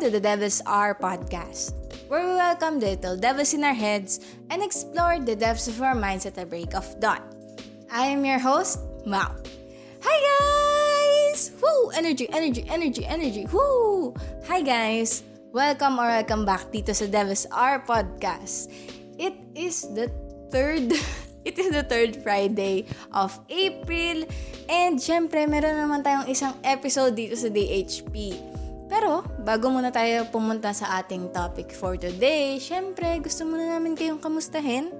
to the Devils Are podcast, where we welcome the little devils in our heads and explore the depths of our minds at the break of dawn. I am your host, Mao. Hi guys! Woo! Energy, energy, energy, energy. Woo! Hi guys! Welcome or welcome back dito sa Devils Are podcast. It is the third It is the third Friday of April and syempre meron naman tayong isang episode dito sa DHP. Pero, bago muna tayo pumunta sa ating topic for today, syempre, gusto muna namin kayong kamustahin.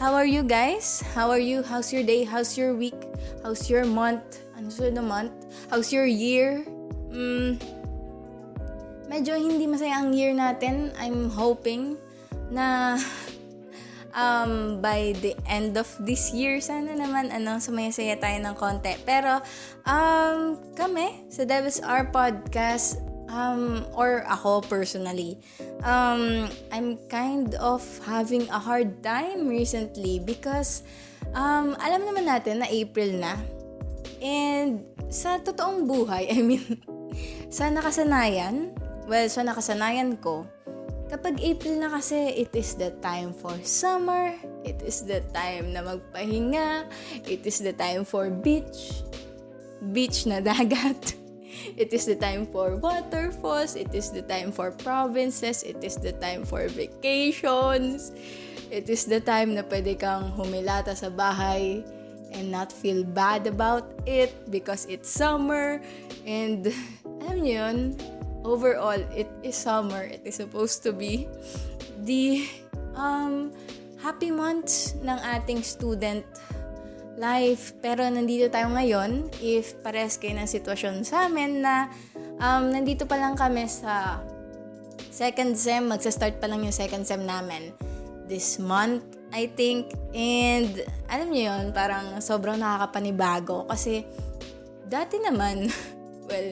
How are you guys? How are you? How's your day? How's your week? How's your month? Ano susunod na month? How's your year? Mm, medyo hindi masaya ang year natin. I'm hoping na um, by the end of this year, sana naman ano, sumaya-saya tayo ng konti. Pero um, kami sa Devils R Podcast, um, or ako personally, um, I'm kind of having a hard time recently because um, alam naman natin na April na. And sa totoong buhay, I mean, sa nakasanayan, well, sa nakasanayan ko, kapag April na kasi, it is the time for summer, it is the time na magpahinga, it is the time for beach, beach na dagat. It is the time for waterfalls. It is the time for provinces. It is the time for vacations. It is the time na pwede kang humilata sa bahay and not feel bad about it because it's summer. And alam niyo yun, overall, it is summer. It is supposed to be the um, happy months ng ating student life. Pero nandito tayo ngayon, if pares kayo ng sitwasyon sa amin na um, nandito pa lang kami sa second sem, magsa-start pa lang yung second sem namin this month, I think. And alam niyo yun, parang sobrang nakakapanibago kasi dati naman, well,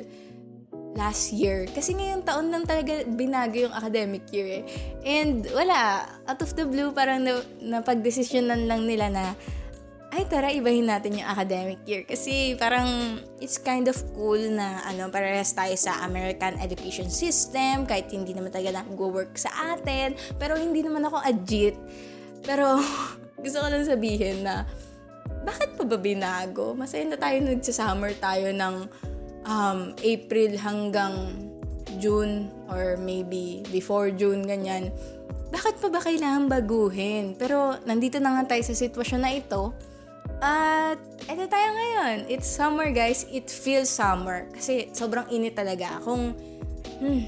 last year. Kasi ngayong taon lang talaga binago yung academic year eh. And wala, out of the blue, parang na, napag-desisyonan lang nila na ay tara ibahin natin yung academic year kasi parang it's kind of cool na ano parehas tayo sa American education system kahit hindi naman talaga nag-work sa atin pero hindi naman ako agit pero gusto ko lang sabihin na bakit pa ba binago? Masaya na tayo nagsa-summer tayo ng um, April hanggang June or maybe before June ganyan. Bakit pa ba kailangan baguhin? Pero nandito na nga tayo sa sitwasyon na ito at eto tayo ngayon. It's summer guys. It feels summer. Kasi sobrang init talaga. Kung, hmm,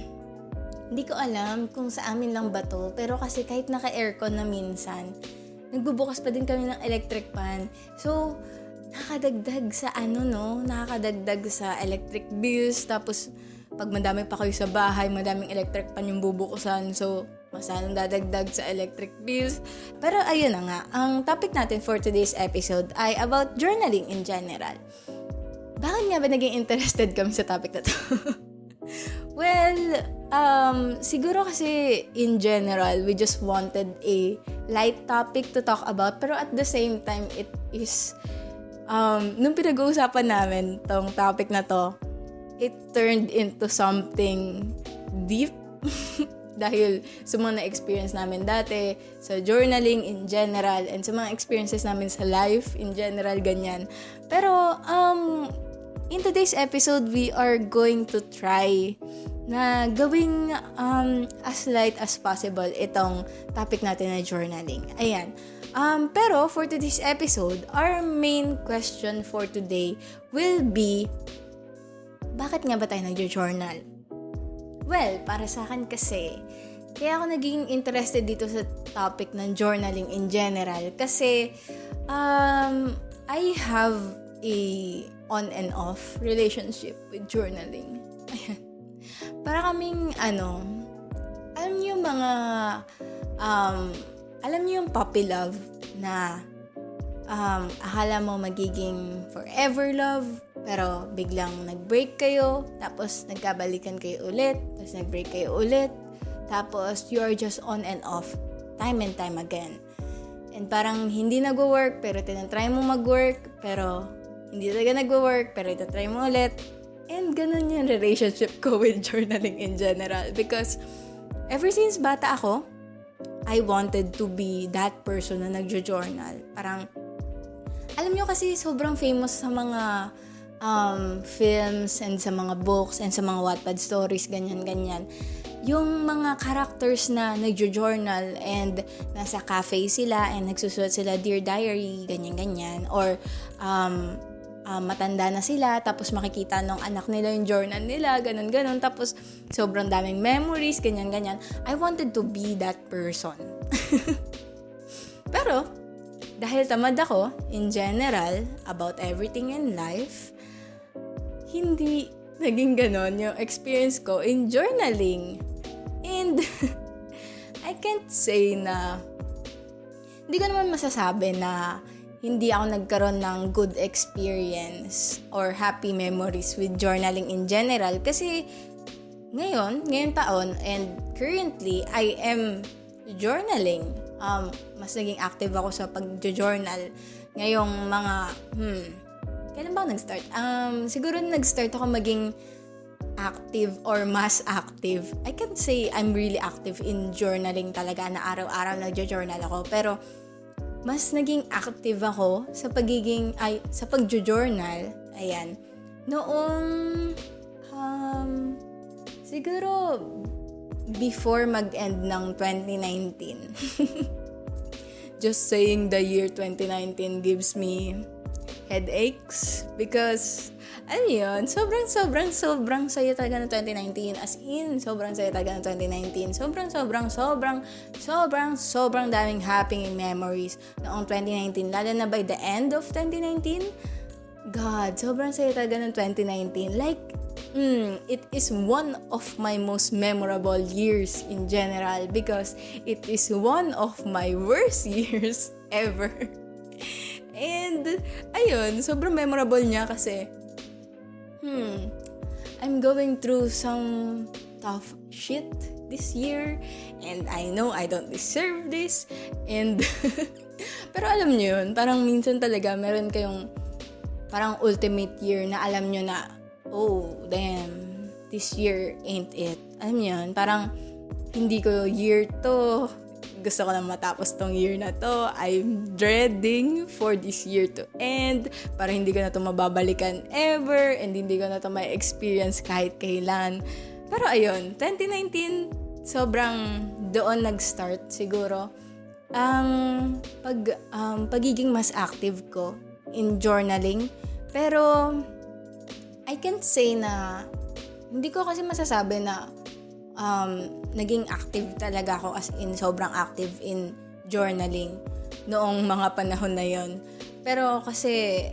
hindi ko alam kung sa amin lang ba to. Pero kasi kahit naka-aircon na minsan, nagbubukas pa din kami ng electric fan. So, nakakadagdag sa ano no, nakakadagdag sa electric bills. Tapos, pag madami pa kayo sa bahay, madaming electric pan yung bubukusan. So, masanang dadagdag sa electric bills. Pero ayun na nga, ang topic natin for today's episode ay about journaling in general. Bakit nga ba naging interested kami sa topic na to? well, um, siguro kasi in general, we just wanted a light topic to talk about pero at the same time, it is um, nung pinag-uusapan namin tong topic na to, it turned into something deep dahil sa mga na-experience namin dati, sa journaling in general, and sa mga experiences namin sa life in general, ganyan. Pero, um, in today's episode, we are going to try na gawing um, as light as possible itong topic natin na journaling. Ayan. Um, pero for today's episode, our main question for today will be, bakit nga ba tayo nag-journal? Well, para sa akin kasi, kaya ako naging interested dito sa topic ng journaling in general kasi um, I have a on and off relationship with journaling. Ayan. Para kaming ano, alam niyo mga um, alam niyo yung puppy love na um, akala mo magiging forever love pero biglang nag-break kayo, tapos nagkabalikan kayo ulit, tapos nag-break kayo ulit, tapos you are just on and off, time and time again. And parang hindi nag-work, pero tinatry mo mag-work, pero hindi talaga nag-work, pero itatry mo ulit. And ganun yung relationship ko with journaling in general. Because ever since bata ako, I wanted to be that person na nagjo-journal. Parang, alam nyo kasi sobrang famous sa mga um, films and sa mga books and sa mga Wattpad stories, ganyan-ganyan. Yung mga characters na nagjo-journal and nasa cafe sila and nagsusulat sila Dear Diary, ganyan-ganyan. Or um, um, matanda na sila, tapos makikita ng anak nila yung journal nila, ganun-ganun. Tapos sobrang daming memories, ganyan-ganyan. I wanted to be that person. Pero, dahil tamad ako, in general, about everything in life, hindi naging ganon yung experience ko in journaling. And I can't say na hindi ko naman masasabi na hindi ako nagkaroon ng good experience or happy memories with journaling in general kasi ngayon, ngayon taon and currently I am journaling. Um, mas naging active ako sa pag-journal ngayong mga hmm, Kailan ba ako nag-start? Um, siguro nag-start ako maging active or mas active. I can say I'm really active in journaling talaga na araw-araw nagjo-journal ako. Pero mas naging active ako sa pagiging, ay, sa pagjo-journal. Ayan. Noong, um, siguro before mag-end ng 2019. Just saying the year 2019 gives me headaches because ano yun, sobrang, sobrang, sobrang saya talaga ng 2019. As in, sobrang saya talaga ng 2019. Sobrang, sobrang, sobrang, sobrang, sobrang daming happy memories noong 2019. Lalo na by the end of 2019. God, sobrang saya talaga ng 2019. Like, mm, it is one of my most memorable years in general because it is one of my worst years ever. And, ayun, sobrang memorable niya kasi, hmm, I'm going through some tough shit this year and I know I don't deserve this and pero alam niyo yun, parang minsan talaga meron kayong parang ultimate year na alam niyo na oh, damn, this year ain't it. Alam niyo yun, parang hindi ko year to, gusto ko na matapos tong year na to. I'm dreading for this year to end para hindi ko na to mababalikan ever and hindi ko na to may experience kahit kailan. Pero ayun, 2019, sobrang doon nag-start siguro ang pag, um, pagiging mas active ko in journaling. Pero I can't say na hindi ko kasi masasabi na um, naging active talaga ako as in sobrang active in journaling noong mga panahon na yon. Pero kasi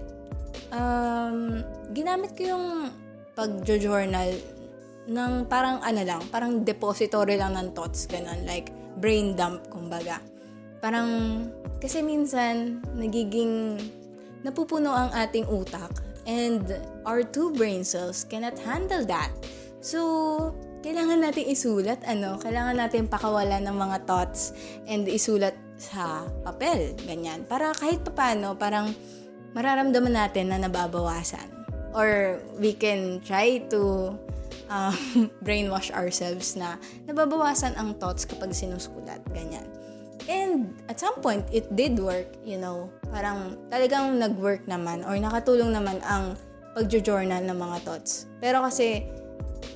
um, ginamit ko yung pag-journal ng parang ano lang, parang depository lang ng thoughts, ganun, like brain dump, kumbaga. Parang, kasi minsan, nagiging, napupuno ang ating utak and our two brain cells cannot handle that. So, kailangan natin isulat, ano, kailangan natin pakawalan ng mga thoughts and isulat sa papel, ganyan. Para kahit papano, parang mararamdaman natin na nababawasan. Or we can try to um, brainwash ourselves na nababawasan ang thoughts kapag sinusulat, ganyan. And at some point, it did work, you know. Parang talagang nag-work naman or nakatulong naman ang pagjo-journal ng mga thoughts. Pero kasi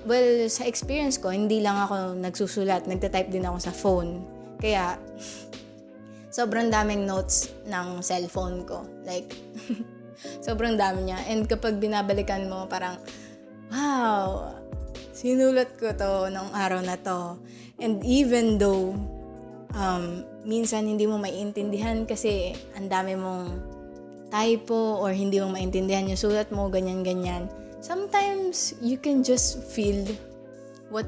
Well, sa experience ko, hindi lang ako nagsusulat. Nagta-type din ako sa phone. Kaya, sobrang daming notes ng cellphone ko. Like, sobrang dami niya. And kapag binabalikan mo, parang, wow, sinulat ko to nung araw na to. And even though, um, minsan hindi mo maiintindihan kasi ang dami mong typo or hindi mo maintindihan yung sulat mo, ganyan-ganyan sometimes you can just feel what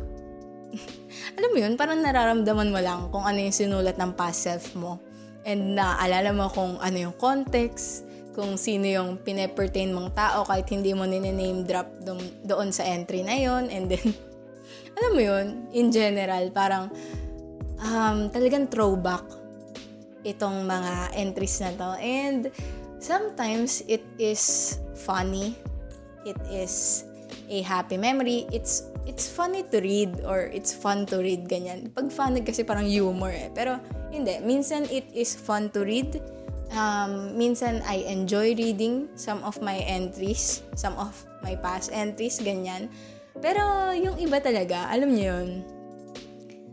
alam mo yun, parang nararamdaman mo lang kung ano yung sinulat ng past self mo. And naalala mo kung ano yung context, kung sino yung pinepertain mong tao kahit hindi mo nine-name drop doon, doon sa entry na yon And then, alam mo yun, in general, parang um, talagang throwback itong mga entries na to. And sometimes it is funny it is a happy memory, it's it's funny to read or it's fun to read ganyan. Pag funny kasi parang humor eh. Pero hindi, minsan it is fun to read. Um, minsan I enjoy reading some of my entries, some of my past entries, ganyan. Pero yung iba talaga, alam niyo yun,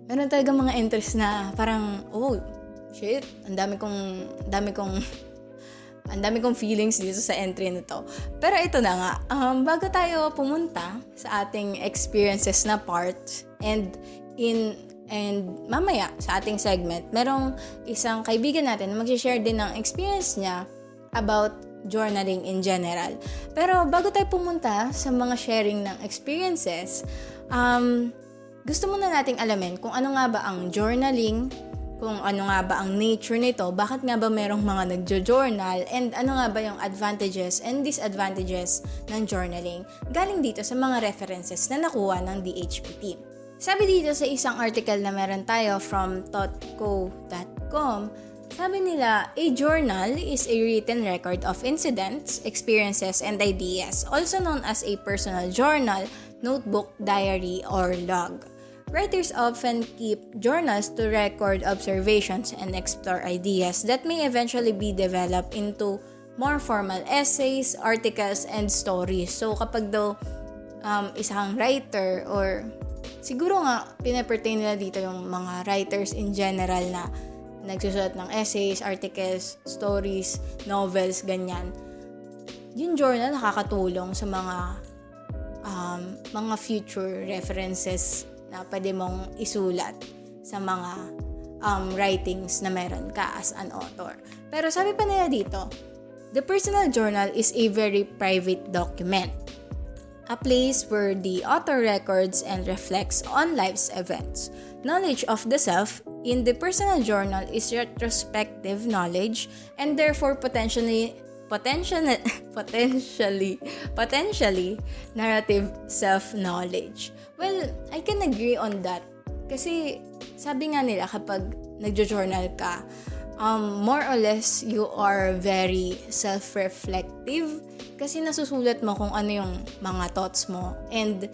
meron talaga mga entries na parang, oh, shit, ang dami kong, dami kong ang dami kong feelings dito sa entry na to. Pero ito na nga, um, bago tayo pumunta sa ating experiences na part and in and mamaya sa ating segment, merong isang kaibigan natin na mag-share din ng experience niya about journaling in general. Pero bago tayo pumunta sa mga sharing ng experiences, um, gusto muna nating alamin kung ano nga ba ang journaling, kung ano nga ba ang nature nito, bakit nga ba merong mga nagjo-journal, and ano nga ba yung advantages and disadvantages ng journaling galing dito sa mga references na nakuha ng DHPT. Sabi dito sa isang article na meron tayo from thoughtco.com, sabi nila, a journal is a written record of incidents, experiences, and ideas, also known as a personal journal, notebook, diary, or log. Writers often keep journals to record observations and explore ideas that may eventually be developed into more formal essays, articles, and stories. So kapag daw um, isang writer or siguro nga pinapertain nila dito yung mga writers in general na nagsusulat ng essays, articles, stories, novels, ganyan. Yung journal nakakatulong sa mga um, mga future references na pwede mong isulat sa mga um, writings na meron ka as an author. Pero sabi pa nila dito, the personal journal is a very private document. A place where the author records and reflects on life's events. Knowledge of the self in the personal journal is retrospective knowledge and therefore potentially potentially potentially potentially narrative self-knowledge. Well, I can agree on that. Kasi sabi nga nila kapag nagjo-journal ka, um, more or less you are very self-reflective kasi nasusulat mo kung ano yung mga thoughts mo. And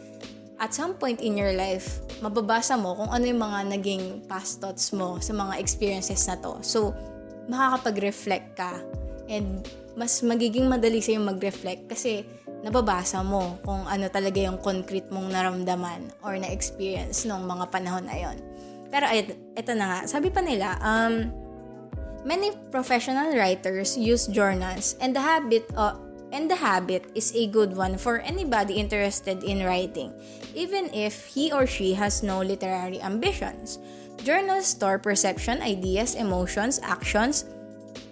at some point in your life, mababasa mo kung ano yung mga naging past thoughts mo sa mga experiences na to. So, makakapag-reflect ka. And mas magiging madali sa'yo mag-reflect kasi nababasa mo kung ano talaga yung concrete mong naramdaman or na-experience nung mga panahon na yon. Pero ay, ito na nga, sabi pa nila, um, many professional writers use journals and the habit of and the habit is a good one for anybody interested in writing, even if he or she has no literary ambitions. Journals store perception, ideas, emotions, actions,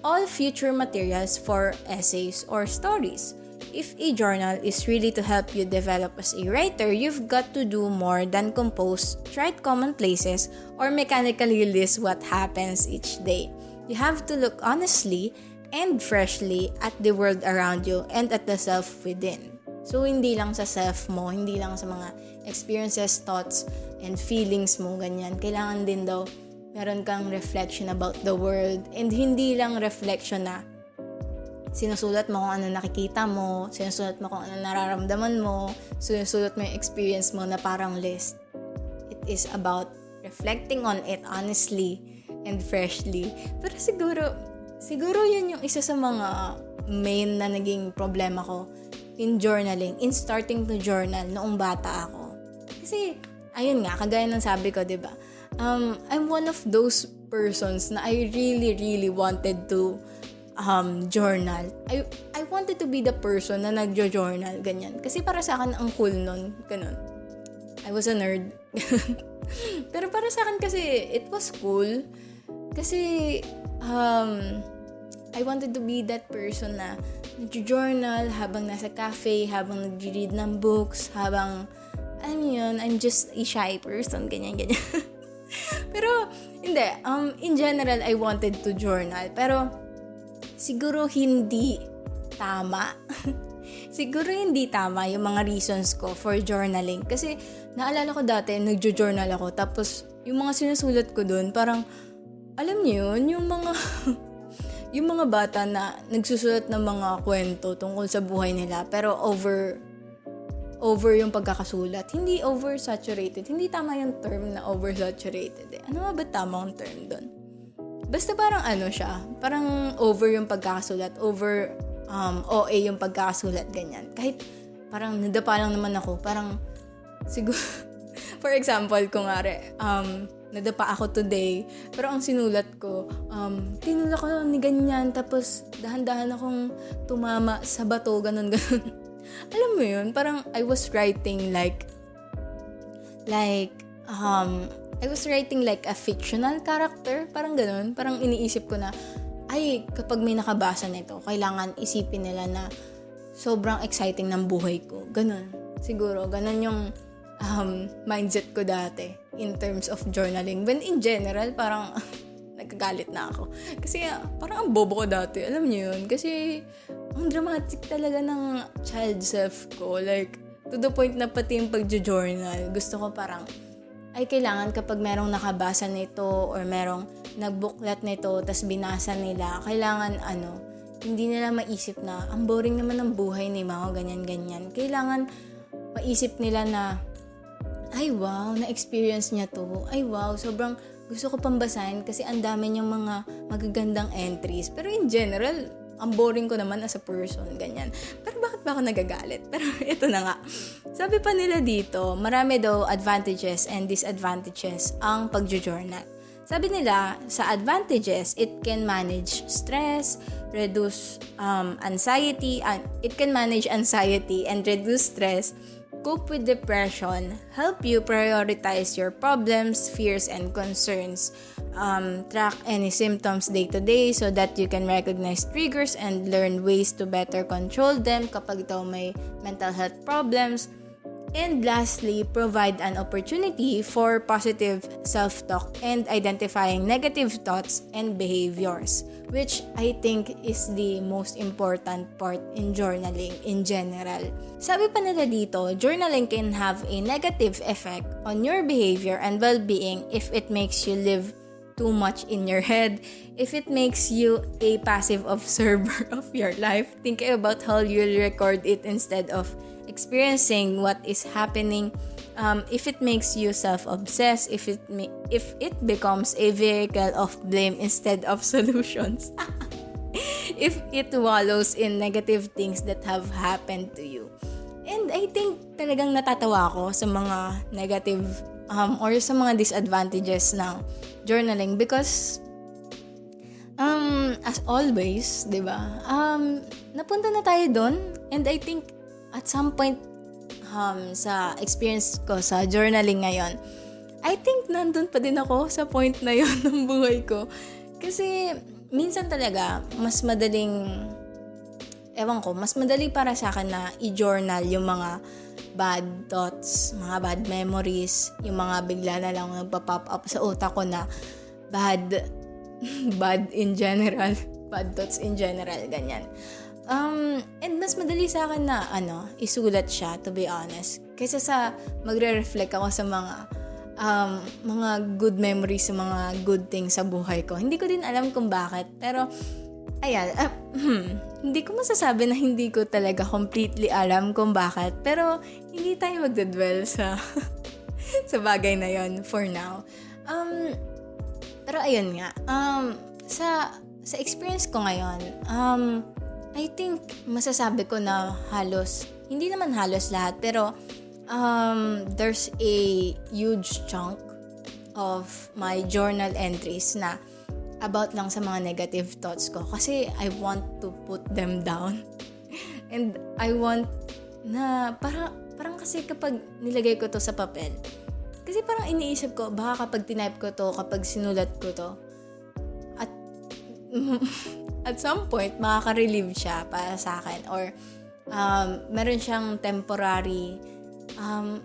all future materials for essays or stories. If a journal is really to help you develop as a writer, you've got to do more than compose, write commonplaces, or mechanically list what happens each day. You have to look honestly and freshly at the world around you and at the self within. So, hindi lang sa self mo, hindi lang sa mga experiences, thoughts, and feelings mo, ganyan. Kailangan din daw meron kang reflection about the world and hindi lang reflection na sinusulat mo kung ano nakikita mo, sinusulat mo kung ano nararamdaman mo, sinusulat mo yung experience mo na parang list. It is about reflecting on it honestly and freshly. Pero siguro, siguro yun yung isa sa mga main na naging problema ko in journaling, in starting to journal noong bata ako. Kasi, ayun nga, kagaya ng sabi ko, di ba? Um, I'm one of those persons na I really, really wanted to um, journal. I, I wanted to be the person na nagjo-journal, ganyan. Kasi para sa akin, ang cool nun, ganun. I was a nerd. Pero para sa akin kasi, it was cool. Kasi, um, I wanted to be that person na nagjo-journal habang nasa cafe, habang nag-read ng books, habang, alam yun, I'm just a shy person, ganyan, ganyan. Pero, hindi. Um, in general, I wanted to journal. Pero, siguro hindi tama. siguro hindi tama yung mga reasons ko for journaling. Kasi, naalala ko dati, nagjo-journal ako. Tapos, yung mga sinusulat ko dun, parang, alam niyo yun, yung mga... yung mga bata na nagsusulat ng mga kwento tungkol sa buhay nila pero over over yung pagkakasulat. Hindi oversaturated. Hindi tama yung term na oversaturated. Eh. Ano nga ba tamang term doon? Basta parang ano siya, parang over yung pagkakasulat, over um, OA yung pagkakasulat, ganyan. Kahit parang nadapa lang naman ako, parang siguro, for example, kung nga um, nadapa ako today, pero ang sinulat ko, um, tinulak ko ni ganyan, tapos dahan-dahan akong tumama sa bato, ganun, ganun. Alam mo yun, parang I was writing like, like, um, I was writing like a fictional character, parang ganun. Parang iniisip ko na, ay, kapag may nakabasa nito, kailangan isipin nila na sobrang exciting ng buhay ko. Ganun. Siguro, ganun yung um, mindset ko dati in terms of journaling. When in general, parang nagkagalit na ako. Kasi parang ang bobo ko dati. Alam niyo yun? Kasi ang dramatic talaga ng child self ko. Like, to the point na pati yung pag-journal, gusto ko parang ay kailangan kapag merong nakabasa nito or merong nagbuklat nito tas binasa nila, kailangan ano, hindi nila maisip na ang boring naman ng buhay ni Mao, ganyan-ganyan. Kailangan maisip nila na ay wow, na-experience niya to. Ay wow, sobrang gusto ko pambasahin kasi ang dami niyang mga magagandang entries. Pero in general, ang boring ko naman as a person, ganyan. Pero bakit ba ako nagagalit? Pero ito na nga. Sabi pa nila dito, marami daw advantages and disadvantages ang pagjo-journal. Sabi nila, sa advantages, it can manage stress, reduce um, anxiety, and it can manage anxiety and reduce stress, cope with depression, help you prioritize your problems, fears, and concerns, um, track any symptoms day to day so that you can recognize triggers and learn ways to better control them kapag daw may mental health problems. And lastly, provide an opportunity for positive self talk and identifying negative thoughts and behaviors, which I think is the most important part in journaling in general. Sabi pa nila dito, journaling can have a negative effect on your behavior and well being if it makes you live too much in your head, if it makes you a passive observer of your life, think about how you'll record it instead of experiencing what is happening. Um, if it makes you self-obsessed, if it ma- if it becomes a vehicle of blame instead of solutions, if it wallows in negative things that have happened to you. And I think talagang natatawa ako sa mga negative um, or sa mga disadvantages ng journaling because um, as always, di ba, um, napunta na tayo doon and I think at some point um, sa experience ko sa journaling ngayon, I think nandun pa din ako sa point na yon ng buhay ko. Kasi minsan talaga, mas madaling, ewan ko, mas madali para sa akin na i-journal yung mga bad thoughts, mga bad memories, yung mga bigla na lang nagpa-pop up sa utak ko na bad, bad in general, bad thoughts in general, ganyan. Um, and mas madali sa akin na, ano, isulat siya, to be honest. Kaysa sa magre-reflect ako sa mga, um, mga good memories, sa mga good things sa buhay ko. Hindi ko din alam kung bakit, pero, ayan, uh, hmm, hindi ko masasabi na hindi ko talaga completely alam kung bakit, pero hindi tayo magdadwell sa sa bagay na yon for now. Um, pero ayun nga, um, sa sa experience ko ngayon, um, I think masasabi ko na halos, hindi naman halos lahat, pero um, there's a huge chunk of my journal entries na about lang sa mga negative thoughts ko kasi I want to put them down. And I want na parang, parang kasi kapag nilagay ko to sa papel, kasi parang iniisip ko, baka kapag tinype ko to, kapag sinulat ko to, at at some point, makaka-relieve siya para sa akin. Or, um, meron siyang temporary, um,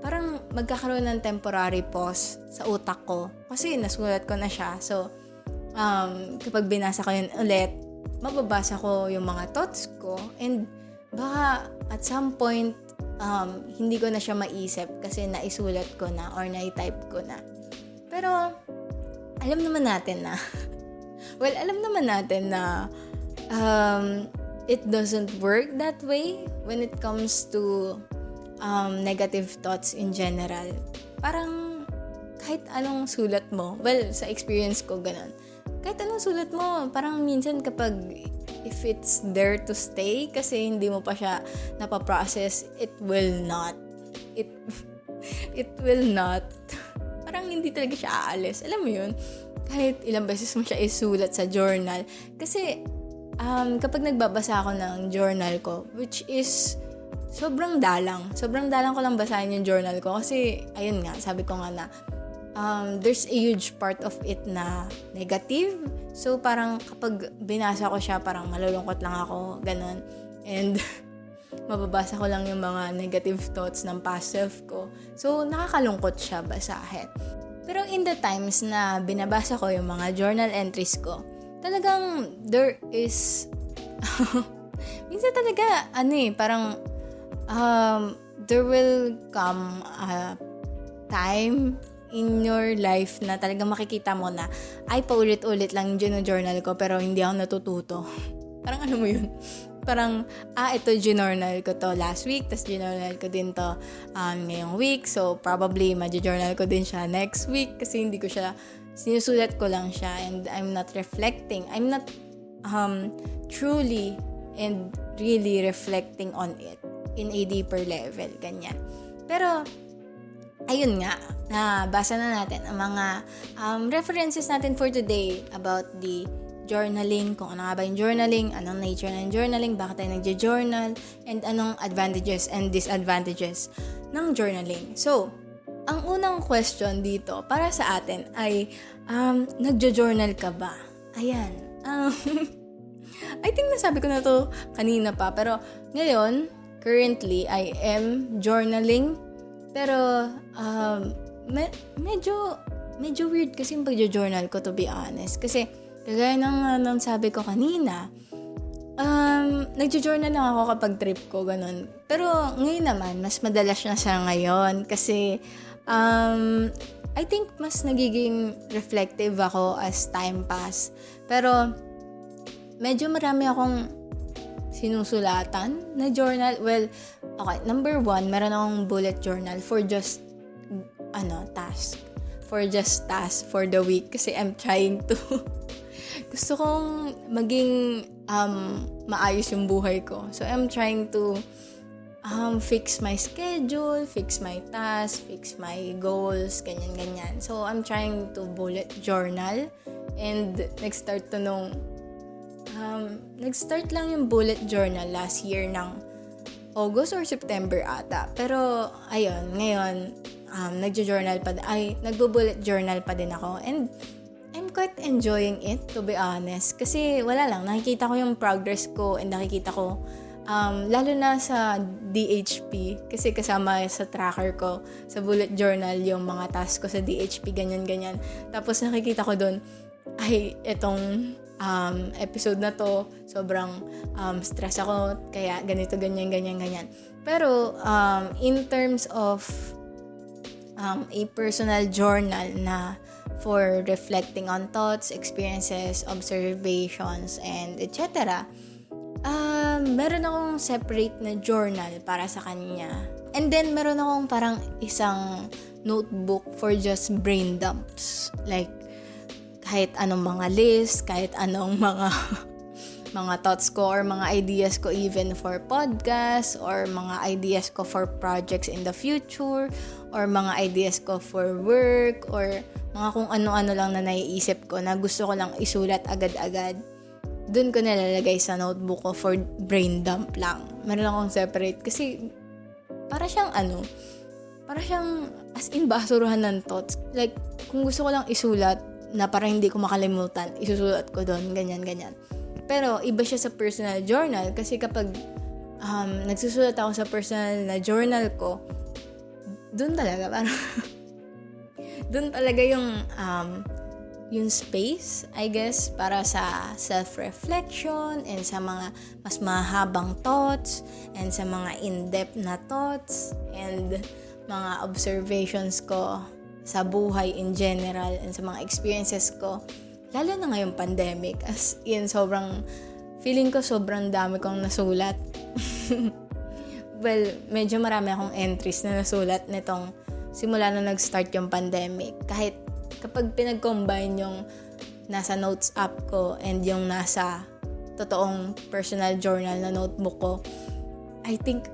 parang magkakaroon ng temporary pause sa utak ko. Kasi nasulat ko na siya. So, um, kapag binasa ko yun ulit, mababasa ko yung mga thoughts ko and baka at some point um, hindi ko na siya maisip kasi naisulat ko na or na-type ko na. Pero alam naman natin na well, alam naman natin na um, it doesn't work that way when it comes to um, negative thoughts in general, parang kahit anong sulat mo, well, sa experience ko, ganun. Kahit anong sulat mo, parang minsan kapag if it's there to stay kasi hindi mo pa siya napaprocess, it will not. It, it will not. Parang hindi talaga siya aalis. Alam mo yun? Kahit ilang beses mo siya isulat sa journal. Kasi, um, kapag nagbabasa ako ng journal ko, which is sobrang dalang. Sobrang dalang ko lang basahin yung journal ko. Kasi, ayun nga, sabi ko nga na, um, there's a huge part of it na negative. So, parang kapag binasa ko siya, parang malulungkot lang ako, ganun. And, mababasa ko lang yung mga negative thoughts ng past self ko. So, nakakalungkot siya basahin. Pero in the times na binabasa ko yung mga journal entries ko, talagang there is... minsan talaga, ano eh, parang um, there will come a time in your life na talagang makikita mo na, ay, paulit-ulit lang yung journal ko pero hindi ako natututo. Parang ano mo yun? Parang, ah, ito journal ko to last week, tas journal ko din to um, ngayong week. So, probably, ma-journal ko din siya next week kasi hindi ko siya, sinusulat ko lang siya and I'm not reflecting. I'm not um, truly and really reflecting on it in a deeper level. Ganyan. Pero, ayun nga, nabasa na natin ang mga um, references natin for today about the journaling, kung ano nga ba yung journaling, anong nature ng journaling, bakit tayo nagja-journal, and anong advantages and disadvantages ng journaling. So, ang unang question dito para sa atin ay, um, nagja-journal ka ba? Ayan. Um, I think nasabi ko na to kanina pa, pero ngayon, currently, I am journaling pero, um, me- medyo, medyo weird kasi yung pagjo-journal ko to be honest. Kasi, kagaya ng, ng sabi ko kanina, um, nagjo-journal lang ako kapag trip ko, ganun. Pero, ngayon naman, mas madalas na siya ngayon. Kasi, um, I think mas nagiging reflective ako as time pass. Pero, medyo marami akong sinusulatan na journal. Well, okay, number one, meron akong bullet journal for just, ano, task. For just task for the week. Kasi I'm trying to, gusto kong maging um, maayos yung buhay ko. So, I'm trying to um, fix my schedule, fix my task, fix my goals, ganyan-ganyan. So, I'm trying to bullet journal. And nag-start to nung um, nag-start lang yung bullet journal last year ng August or September ata. Pero, ayun, ngayon, um, nagjo-journal pa, ay, nagbo-bullet journal pa din ako. And, I'm quite enjoying it, to be honest. Kasi, wala lang, nakikita ko yung progress ko and nakikita ko, um, lalo na sa DHP, kasi kasama sa tracker ko, sa bullet journal, yung mga task ko sa DHP, ganyan-ganyan. Tapos, nakikita ko doon, ay, itong um, episode na to, sobrang um, stress ako, kaya ganito, ganyan, ganyan, ganyan. Pero, um, in terms of um, a personal journal na for reflecting on thoughts, experiences, observations, and etc., um, meron akong separate na journal para sa kanya. And then, meron akong parang isang notebook for just brain dumps. Like, kahit anong mga list, kahit anong mga mga thoughts ko or mga ideas ko even for podcast or mga ideas ko for projects in the future or mga ideas ko for work or mga kung ano-ano lang na naiisip ko na gusto ko lang isulat agad-agad. Doon ko nalalagay sa notebook ko for brain dump lang. Meron akong separate kasi para siyang ano, para siyang as in basuruhan ng thoughts. Like, kung gusto ko lang isulat, na para hindi ko makalimutan, isusulat ko doon, ganyan, ganyan. Pero, iba siya sa personal journal kasi kapag um, nagsusulat ako sa personal na journal ko, doon talaga, parang, doon talaga yung, um, yung space, I guess, para sa self-reflection and sa mga mas mahabang thoughts and sa mga in-depth na thoughts and mga observations ko sa buhay in general and sa mga experiences ko. Lalo na ngayong pandemic. As in, sobrang, feeling ko sobrang dami kong nasulat. well, medyo marami akong entries na nasulat nitong simula na nag-start yung pandemic. Kahit kapag pinag-combine yung nasa notes app ko and yung nasa totoong personal journal na notebook ko, I think,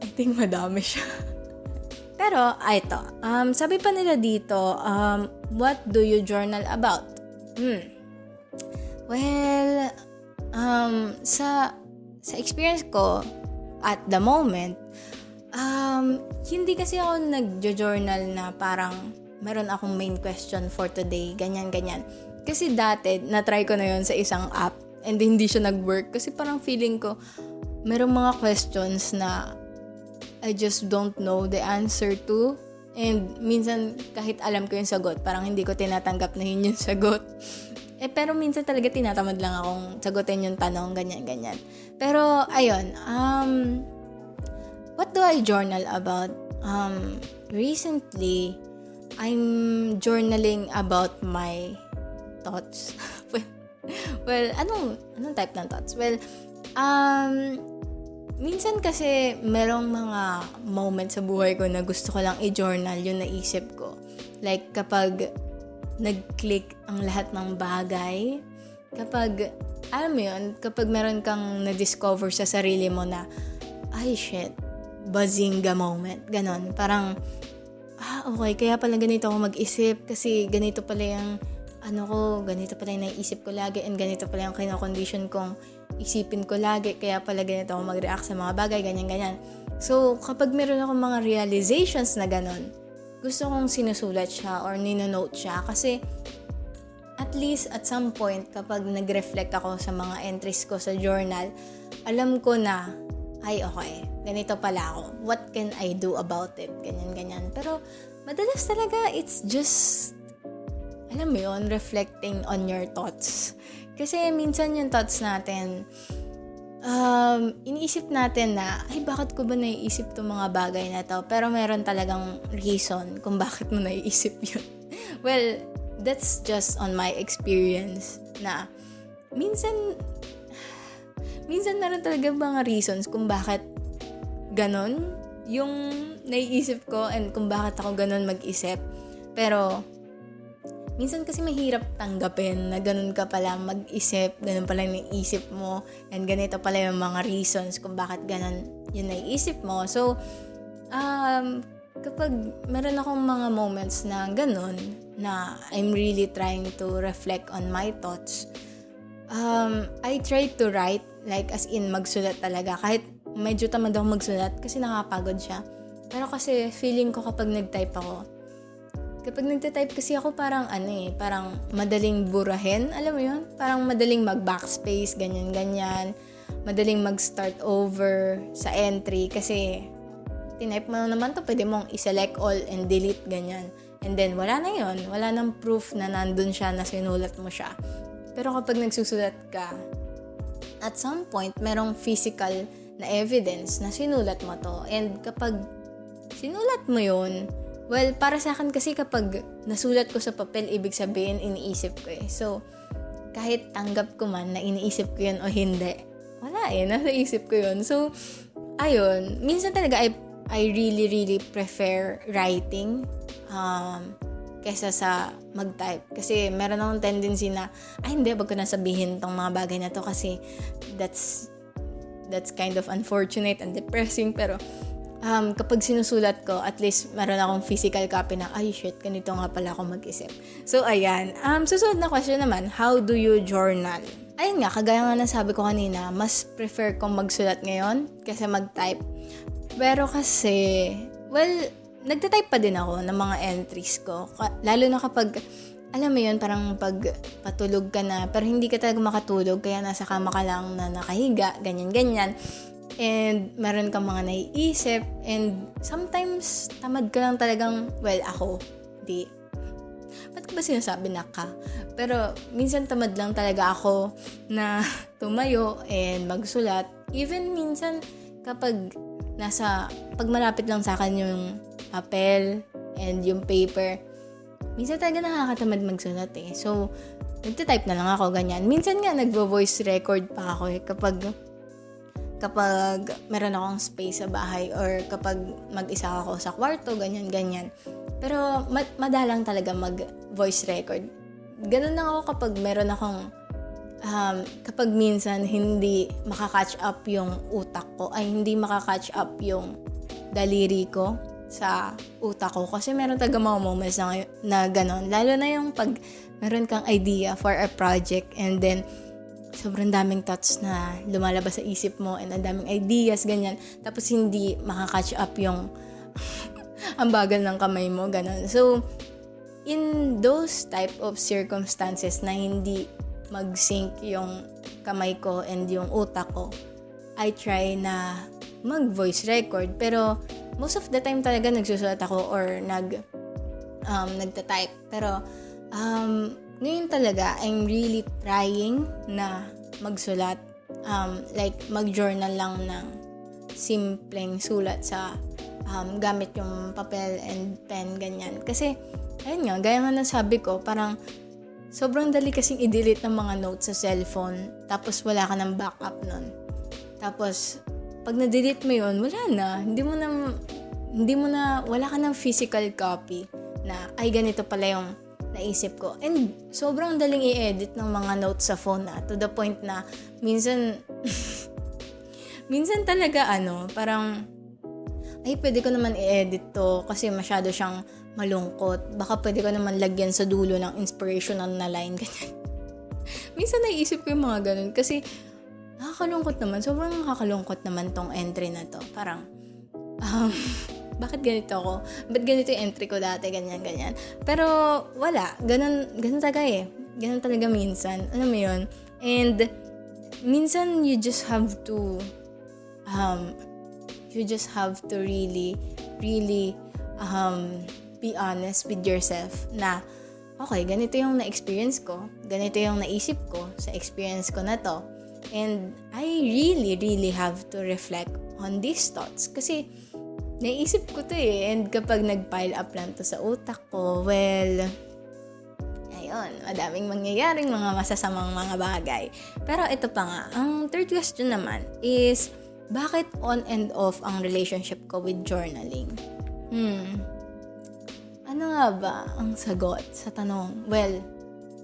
I think madami siya. Pero, ah, ito. Um, sabi pa nila dito, um, what do you journal about? Hmm. Well, um, sa, sa experience ko, at the moment, um, hindi kasi ako nag-journal na parang meron akong main question for today, ganyan-ganyan. Kasi dati, na-try ko na yon sa isang app and hindi siya nag-work kasi parang feeling ko, merong mga questions na I just don't know the answer to. And minsan, kahit alam ko yung sagot, parang hindi ko tinatanggap na yun yung sagot. Eh, pero minsan talaga tinatamad lang akong sagutin yung tanong, ganyan-ganyan. Pero, ayun, um, what do I journal about? Um, recently, I'm journaling about my thoughts. well, well, anong, anong type ng thoughts? Well, um, minsan kasi merong mga moments sa buhay ko na gusto ko lang i-journal yung naisip ko. Like, kapag nag-click ang lahat ng bagay. Kapag, alam mo yun, kapag meron kang na-discover sa sarili mo na, ay shit, bazinga moment. Ganon. Parang, ah, okay, kaya pala ganito ako mag-isip kasi ganito pala yung ano ko, ganito pala yung naiisip ko lagi and ganito pala yung kina-condition kong isipin ko lagi, kaya pala ganito ako mag-react sa mga bagay, ganyan-ganyan. So, kapag meron ako mga realizations na ganon, gusto kong sinusulat siya or ninonote siya kasi at least at some point kapag nag-reflect ako sa mga entries ko sa journal, alam ko na, ay okay, ganito pala ako. What can I do about it? Ganyan, ganyan. Pero madalas talaga, it's just, alam mo yun, reflecting on your thoughts. Kasi minsan yung thoughts natin, um, iniisip natin na, ay, bakit ko ba naiisip itong mga bagay na to? Pero meron talagang reason kung bakit mo naiisip yun. well, that's just on my experience na minsan, minsan meron talaga mga reasons kung bakit ganon yung naiisip ko and kung bakit ako ganon mag-isip. Pero, minsan kasi mahirap tanggapin na ganun ka pala mag-isip, ganun pala yung naisip mo, and ganito pala yung mga reasons kung bakit ganun yung naisip mo. So, um, kapag meron akong mga moments na ganun, na I'm really trying to reflect on my thoughts, um, I try to write, like as in magsulat talaga. Kahit medyo tamad ako magsulat kasi nakapagod siya. Pero kasi feeling ko kapag nag-type ako, Kapag nagte-type kasi ako parang ano eh, parang madaling burahin, alam mo yun? Parang madaling mag-backspace, ganyan-ganyan. Madaling mag-start over sa entry kasi tinype mo naman to, pwede mong iselect all and delete, ganyan. And then, wala na yon Wala nang proof na nandun siya, na sinulat mo siya. Pero kapag nagsusulat ka, at some point, merong physical na evidence na sinulat mo to. And kapag sinulat mo yon Well, para sa akin kasi kapag nasulat ko sa papel, ibig sabihin iniisip ko eh. So, kahit tanggap ko man na iniisip ko yun o hindi, wala eh, nasa isip ko yun. So, ayun, minsan talaga I, I really, really prefer writing um, kesa sa mag-type. Kasi meron akong tendency na, ay hindi, wag ko na sabihin tong mga bagay na to kasi that's that's kind of unfortunate and depressing. Pero um, kapag sinusulat ko, at least meron akong physical copy na, ay shit, ganito nga pala ako mag-isip. So, ayan. Um, susunod na question naman, how do you journal? Ayun nga, kagaya nga sabi ko kanina, mas prefer kong magsulat ngayon kasi mag-type. Pero kasi, well, nagte-type pa din ako ng mga entries ko. Lalo na kapag, alam mo yun, parang pag patulog ka na, pero hindi ka talaga makatulog, kaya nasa kama ka lang na nakahiga, ganyan-ganyan and meron kang mga naiisip and sometimes tamad ka lang talagang, well, ako, di. Ba't ko ba sinasabi na ka? Pero minsan tamad lang talaga ako na tumayo and magsulat. Even minsan kapag nasa, pag malapit lang sa akin yung papel and yung paper, minsan talaga nakakatamad magsulat eh. So, nagte-type na lang ako ganyan. Minsan nga nagvo-voice record pa ako eh kapag kapag meron akong space sa bahay or kapag mag-isa ako sa kwarto, ganyan-ganyan. Pero ma- madalang talaga mag-voice record. Ganun lang ako kapag meron akong um, kapag minsan hindi makakatch up yung utak ko, ay hindi makakatch up yung daliri ko sa utak ko. Kasi meron taga mga moments na, na ganon. Lalo na yung pag meron kang idea for a project and then sobrang daming thoughts na lumalabas sa isip mo and ang daming ideas, ganyan. Tapos hindi makakatch up yung ang bagal ng kamay mo, ganun. So, in those type of circumstances na hindi mag-sync yung kamay ko and yung utak ko, I try na mag-voice record. Pero, most of the time talaga nagsusulat ako or nag, um, nagta-type. Pero, um, ngayon talaga, I'm really trying na magsulat. Um, like, mag-journal lang ng simpleng sulat sa um, gamit yung papel and pen, ganyan. Kasi, ayun nga, gaya nga nasabi ko, parang sobrang dali kasing i-delete ng mga notes sa cellphone, tapos wala ka ng backup nun. Tapos, pag na-delete mo yun, wala na. Hindi mo na, hindi mo na, wala ka ng physical copy na, ay, ganito pala yung naisip ko. And sobrang daling i-edit ng mga notes sa phone na to the point na minsan minsan talaga ano, parang ay pwede ko naman i-edit to kasi masyado siyang malungkot. Baka pwede ko naman lagyan sa dulo ng inspirational na line ganyan. minsan naisip ko yung mga ganun kasi nakakalungkot naman. Sobrang nakakalungkot naman tong entry na to. Parang um, bakit ganito ako? Ba't ganito yung entry ko dati, ganyan, ganyan. Pero, wala. Ganun, ganun talaga eh. Ganun talaga minsan. Ano mo yun? And, minsan you just have to, um, you just have to really, really, um, be honest with yourself na, okay, ganito yung na-experience ko, ganito yung naisip ko sa experience ko na to. And I really, really have to reflect on these thoughts. Kasi, naisip ko to eh. And kapag nag-pile up lang to sa utak ko, well, ayun, madaming mangyayaring mga masasamang mga bagay. Pero ito pa nga, ang third question naman is, bakit on and off ang relationship ko with journaling? Hmm. Ano nga ba ang sagot sa tanong? Well,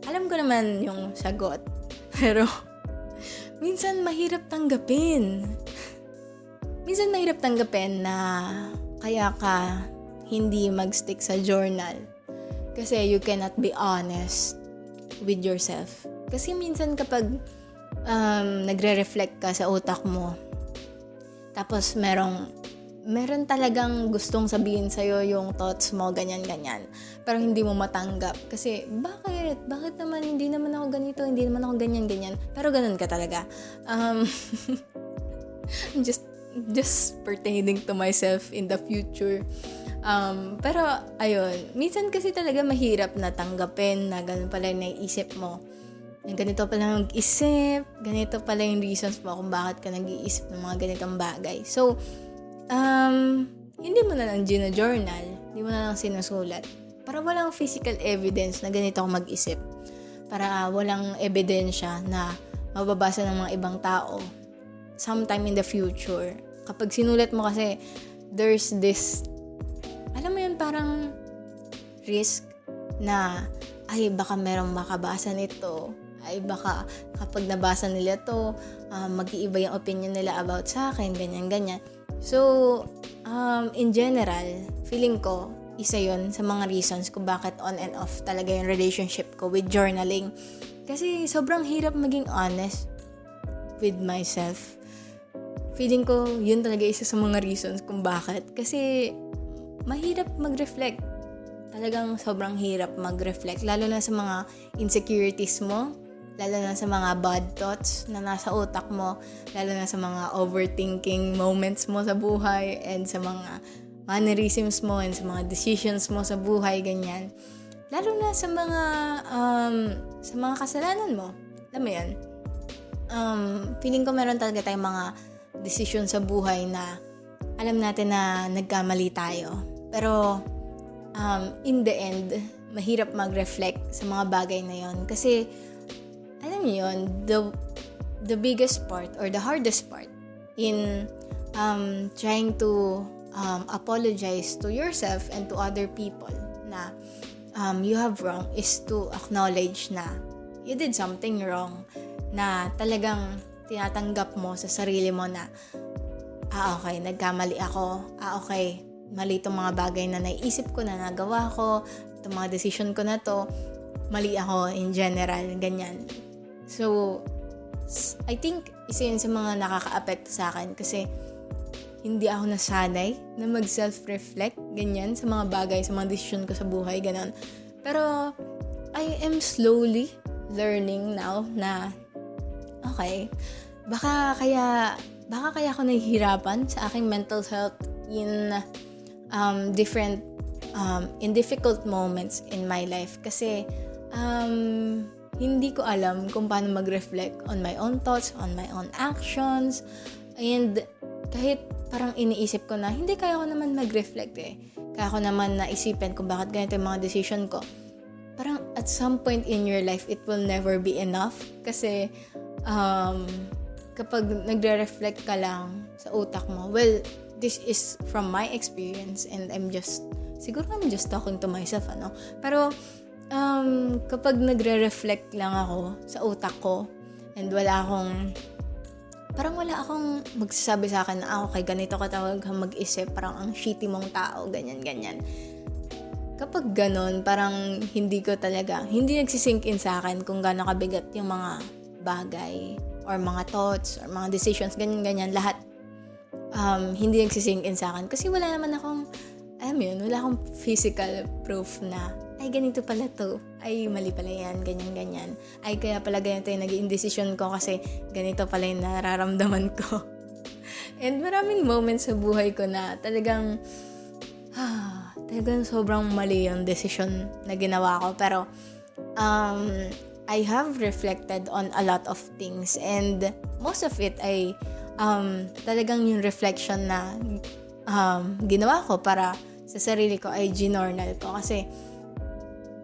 alam ko naman yung sagot. Pero, minsan mahirap tanggapin minsan mahirap tanggapin na kaya ka hindi magstick sa journal. Kasi you cannot be honest with yourself. Kasi minsan kapag um, nagre-reflect ka sa utak mo, tapos merong meron talagang gustong sabihin sa'yo yung thoughts mo, ganyan-ganyan. Pero hindi mo matanggap. Kasi, bakit? Bakit naman? Hindi naman ako ganito, hindi naman ako ganyan-ganyan. Pero ganun ka talaga. Um, just just pertaining to myself in the future. Um, pero, ayun, minsan kasi talaga mahirap na tanggapin na ganun pala yung naiisip mo. Ganito pala nag-isip, ganito pala yung reasons mo kung bakit ka nag-iisip ng mga ganitong bagay. So, um, hindi mo na lang gina-journal, hindi mo na lang sinusulat. Para walang physical evidence na ganito ako mag-isip. Para walang ebidensya na mababasa ng mga ibang tao sometime in the future. Kapag sinulat mo kasi, there's this, alam mo yun, parang risk na, ay, baka merong makabasa nito. Ay, baka kapag nabasa nila to, uh, mag-iiba yung opinion nila about sa akin, ganyan-ganyan. So, um, in general, feeling ko, isa yon sa mga reasons kung bakit on and off talaga yung relationship ko with journaling. Kasi sobrang hirap maging honest with myself feeling ko yun talaga isa sa mga reasons kung bakit. Kasi mahirap mag-reflect. Talagang sobrang hirap mag-reflect. Lalo na sa mga insecurities mo. Lalo na sa mga bad thoughts na nasa utak mo. Lalo na sa mga overthinking moments mo sa buhay and sa mga mannerisms mo and sa mga decisions mo sa buhay, ganyan. Lalo na sa mga um, sa mga kasalanan mo. Alam mo yan? Um, feeling ko meron talaga tayong mga desisyon sa buhay na alam natin na nagkamali tayo. Pero um, in the end, mahirap mag-reflect sa mga bagay na yon Kasi, alam niyo yun, the, the biggest part or the hardest part in um, trying to um, apologize to yourself and to other people na um, you have wrong is to acknowledge na you did something wrong na talagang tinatanggap mo sa sarili mo na ah okay, nagkamali ako, ah okay, mali itong mga bagay na naisip ko na nagawa ko, itong mga decision ko na to, mali ako in general, ganyan. So, I think isa yun sa mga nakaka-apekto sa akin kasi hindi ako nasanay na mag-self-reflect, ganyan, sa mga bagay, sa mga decision ko sa buhay, ganun. Pero, I am slowly learning now na, okay, baka kaya, baka kaya ako nahihirapan sa aking mental health in um, different, um, in difficult moments in my life. Kasi, um, hindi ko alam kung paano mag-reflect on my own thoughts, on my own actions, and kahit parang iniisip ko na, hindi kaya ko naman mag-reflect eh. Kaya ko naman naisipin kung bakit ganito yung mga decision ko. Parang at some point in your life, it will never be enough. Kasi, um, kapag nagre-reflect ka lang sa utak mo, well, this is from my experience and I'm just, siguro I'm just talking to myself, ano. Pero, um, kapag nagre-reflect lang ako sa utak ko and wala akong parang wala akong magsasabi sa akin na ah, okay, ganito ka tawag mag-isip, parang ang shitty mong tao, ganyan, ganyan. Kapag ganon, parang hindi ko talaga, hindi nagsisink in sa akin kung gaano kabigat yung mga bagay or mga thoughts or mga decisions, ganyan, ganyan, lahat um, hindi nagsisink in sa akin. Kasi wala naman akong, alam yun, wala akong physical proof na ay ganito pala to, ay mali pala yan, ganyan, ganyan. Ay kaya pala ganito yung naging decision ko kasi ganito pala yung nararamdaman ko. And maraming moments sa buhay ko na talagang, ah, talagang sobrang mali yung decision na ginawa ko. Pero, um, I have reflected on a lot of things and most of it ay um, talagang yung reflection na um, ginawa ko para sa sarili ko ay ginornal ko. Kasi,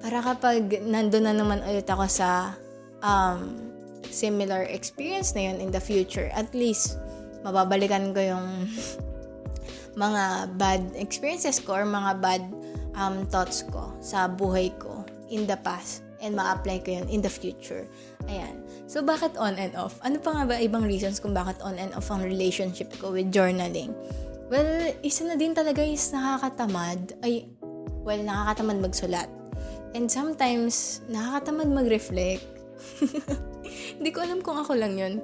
para kapag nandun na naman ulit ako sa um, similar experience na yun in the future, at least mababalikan ko yung mga bad experiences ko or mga bad um, thoughts ko sa buhay ko in the past and ma-apply ko yun in the future. Ayan. So, bakit on and off? Ano pa nga ba ibang reasons kung bakit on and off ang relationship ko with journaling? Well, isa na din talaga is nakakatamad. Ay, well, nakakatamad magsulat. And sometimes, nakakatamad mag-reflect. Hindi ko alam kung ako lang yun.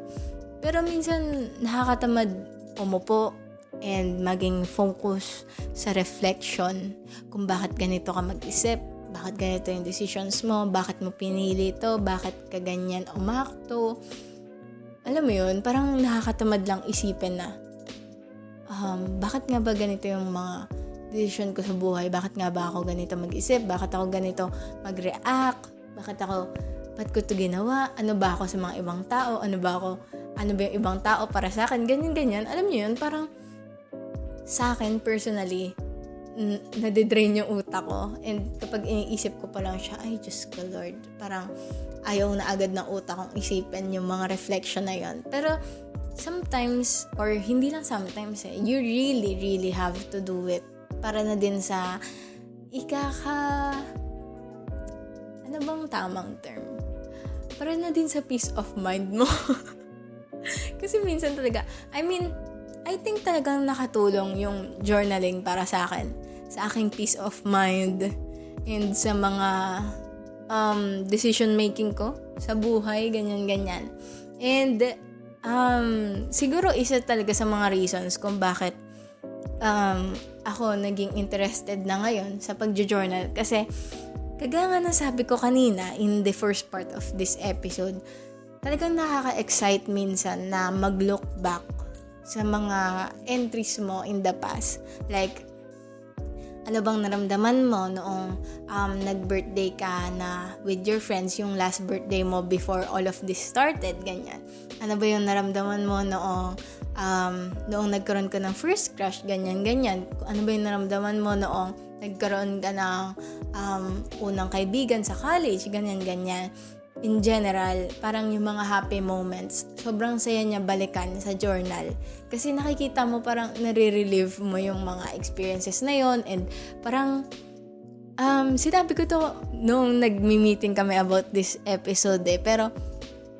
Pero minsan, nakakatamad umupo and maging focus sa reflection kung bakit ganito ka mag-isip, bakit ganito yung decisions mo, bakit mo pinili ito, bakit ka ganyan umakto. Alam mo yun, parang nakakatamad lang isipin na, um, bakit nga ba ganito yung mga decision ko sa buhay. Bakit nga ba ako ganito mag-isip? Bakit ako ganito mag-react? Bakit ako, ba't ko ito ginawa? Ano ba ako sa mga ibang tao? Ano ba ako, ano ba yung ibang tao para sa akin? Ganyan, ganyan. Alam niyo yun, parang sa akin personally, n- nadidrain yung utak ko. And kapag iniisip ko pa lang siya, ay, just ko Lord. Parang ayaw na agad ng utak kong isipin yung mga reflection na yon Pero, sometimes, or hindi lang sometimes eh, you really, really have to do it para na din sa ikaka ano bang tamang term? Para na din sa peace of mind mo. Kasi minsan talaga, I mean, I think talagang nakatulong yung journaling para sa akin. Sa aking peace of mind and sa mga um, decision making ko sa buhay, ganyan-ganyan. And um, siguro isa talaga sa mga reasons kung bakit um, ako naging interested na ngayon sa pagjo-journal kasi kagaya nga sabi ko kanina in the first part of this episode, talagang nakaka-excite minsan na mag-look back sa mga entries mo in the past. Like, ano bang naramdaman mo noong um, nag-birthday ka na with your friends, yung last birthday mo before all of this started, ganyan. Ano ba yung naramdaman mo noong um, noong nagkaroon ka ng first crush, ganyan, ganyan. Ano ba yung naramdaman mo noong nagkaroon ka ng um, unang kaibigan sa college, ganyan, ganyan. In general, parang yung mga happy moments, sobrang saya niya balikan sa journal. Kasi nakikita mo parang nare-relive mo yung mga experiences na yon and parang um, sinabi ko to nung nagmi-meeting kami about this episode eh, pero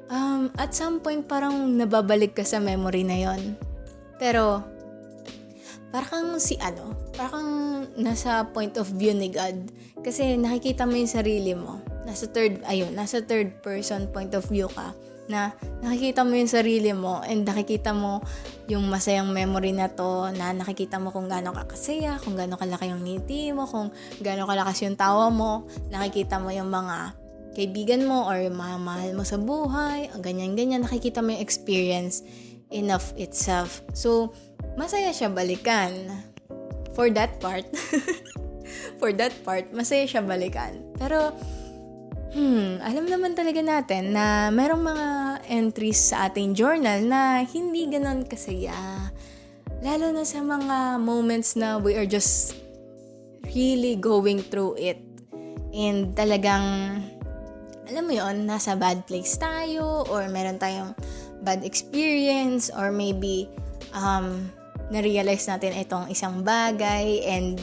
um, at some point parang nababalik ka sa memory na yon Pero, parang si ano, parang nasa point of view ni God. Kasi nakikita mo yung sarili mo nasa third, ayun, nasa third person point of view ka na nakikita mo yung sarili mo and nakikita mo yung masayang memory na to na nakikita mo kung gaano ka kasaya, kung gaano kalaki yung ngiti mo, kung gaano kalakas yung tawa mo, nakikita mo yung mga kaibigan mo or yung mga mahal mo sa buhay, ganyan-ganyan, nakikita mo yung experience enough itself. So, masaya siya balikan. For that part. for that part, masaya siya balikan. Pero, Hmm, alam naman talaga natin na merong mga entries sa ating journal na hindi ganon kasaya. Lalo na sa mga moments na we are just really going through it. And talagang, alam mo yon nasa bad place tayo or meron tayong bad experience or maybe um, na-realize natin itong isang bagay and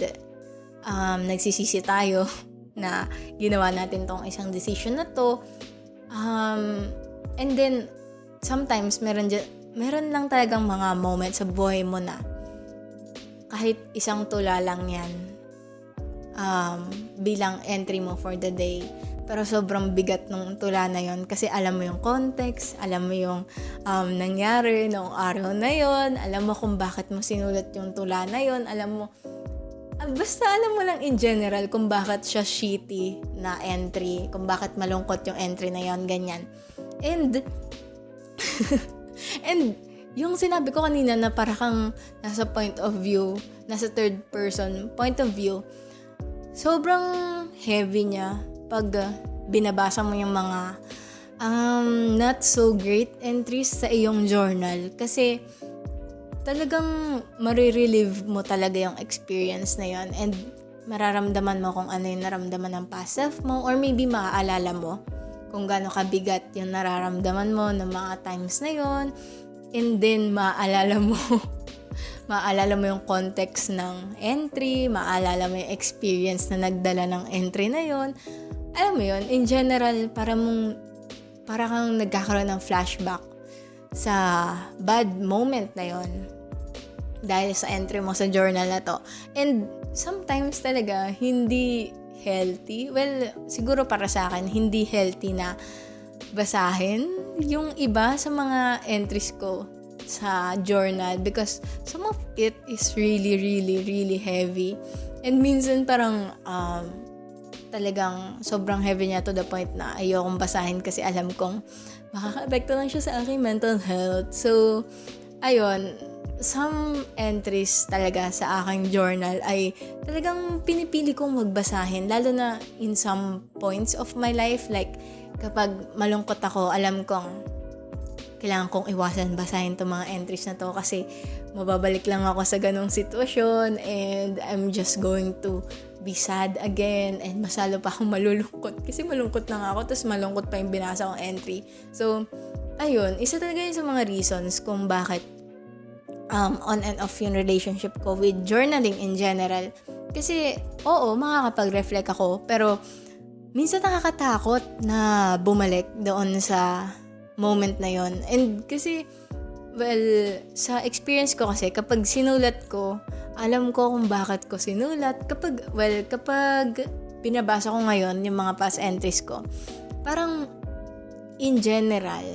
um, nagsisisi tayo na ginawa natin tong isang decision na to. Um, and then, sometimes meron, meron lang talagang mga moments sa buhay mo na kahit isang tula lang yan um, bilang entry mo for the day. Pero sobrang bigat ng tula na yon kasi alam mo yung context, alam mo yung um, nangyari noong araw na yon, alam mo kung bakit mo sinulat yung tula na yon, alam mo basta alam mo lang in general kung bakit siya shitty na entry, kung bakit malungkot yung entry na yon ganyan. And, and, yung sinabi ko kanina na para kang nasa point of view, nasa third person point of view, sobrang heavy niya pag binabasa mo yung mga um, not so great entries sa iyong journal. Kasi, talagang marirelieve mo talaga yung experience na yon and mararamdaman mo kung ano yung naramdaman ng past self mo or maybe maaalala mo kung gaano kabigat yung nararamdaman mo ng mga times na yon and then maaalala mo maaalala mo yung context ng entry, maaalala mo yung experience na nagdala ng entry na yon alam mo yon in general para mong para kang nagkakaroon ng flashback sa bad moment na yon dahil sa entry mo sa journal na to. And sometimes talaga, hindi healthy. Well, siguro para sa akin, hindi healthy na basahin yung iba sa mga entries ko sa journal because some of it is really, really, really heavy. And minsan parang um, talagang sobrang heavy niya to the point na ayokong basahin kasi alam kong makaka-apekto lang siya sa aking mental health. So, ayun, some entries talaga sa aking journal ay talagang pinipili kong magbasahin lalo na in some points of my life like kapag malungkot ako alam kong kailangan kong iwasan basahin itong mga entries na to kasi mababalik lang ako sa ganong sitwasyon and I'm just going to be sad again and masalo pa akong malulungkot kasi malungkot na nga ako tapos malungkot pa yung binasa kong entry. So, ayun, isa talaga yun sa mga reasons kung bakit um, on and off yung relationship ko with journaling in general. Kasi, oo, makakapag-reflect ako, pero minsan nakakatakot na bumalik doon sa moment na yon And kasi, well, sa experience ko kasi, kapag sinulat ko, alam ko kung bakit ko sinulat. Kapag, well, kapag binabasa ko ngayon yung mga past entries ko, parang in general,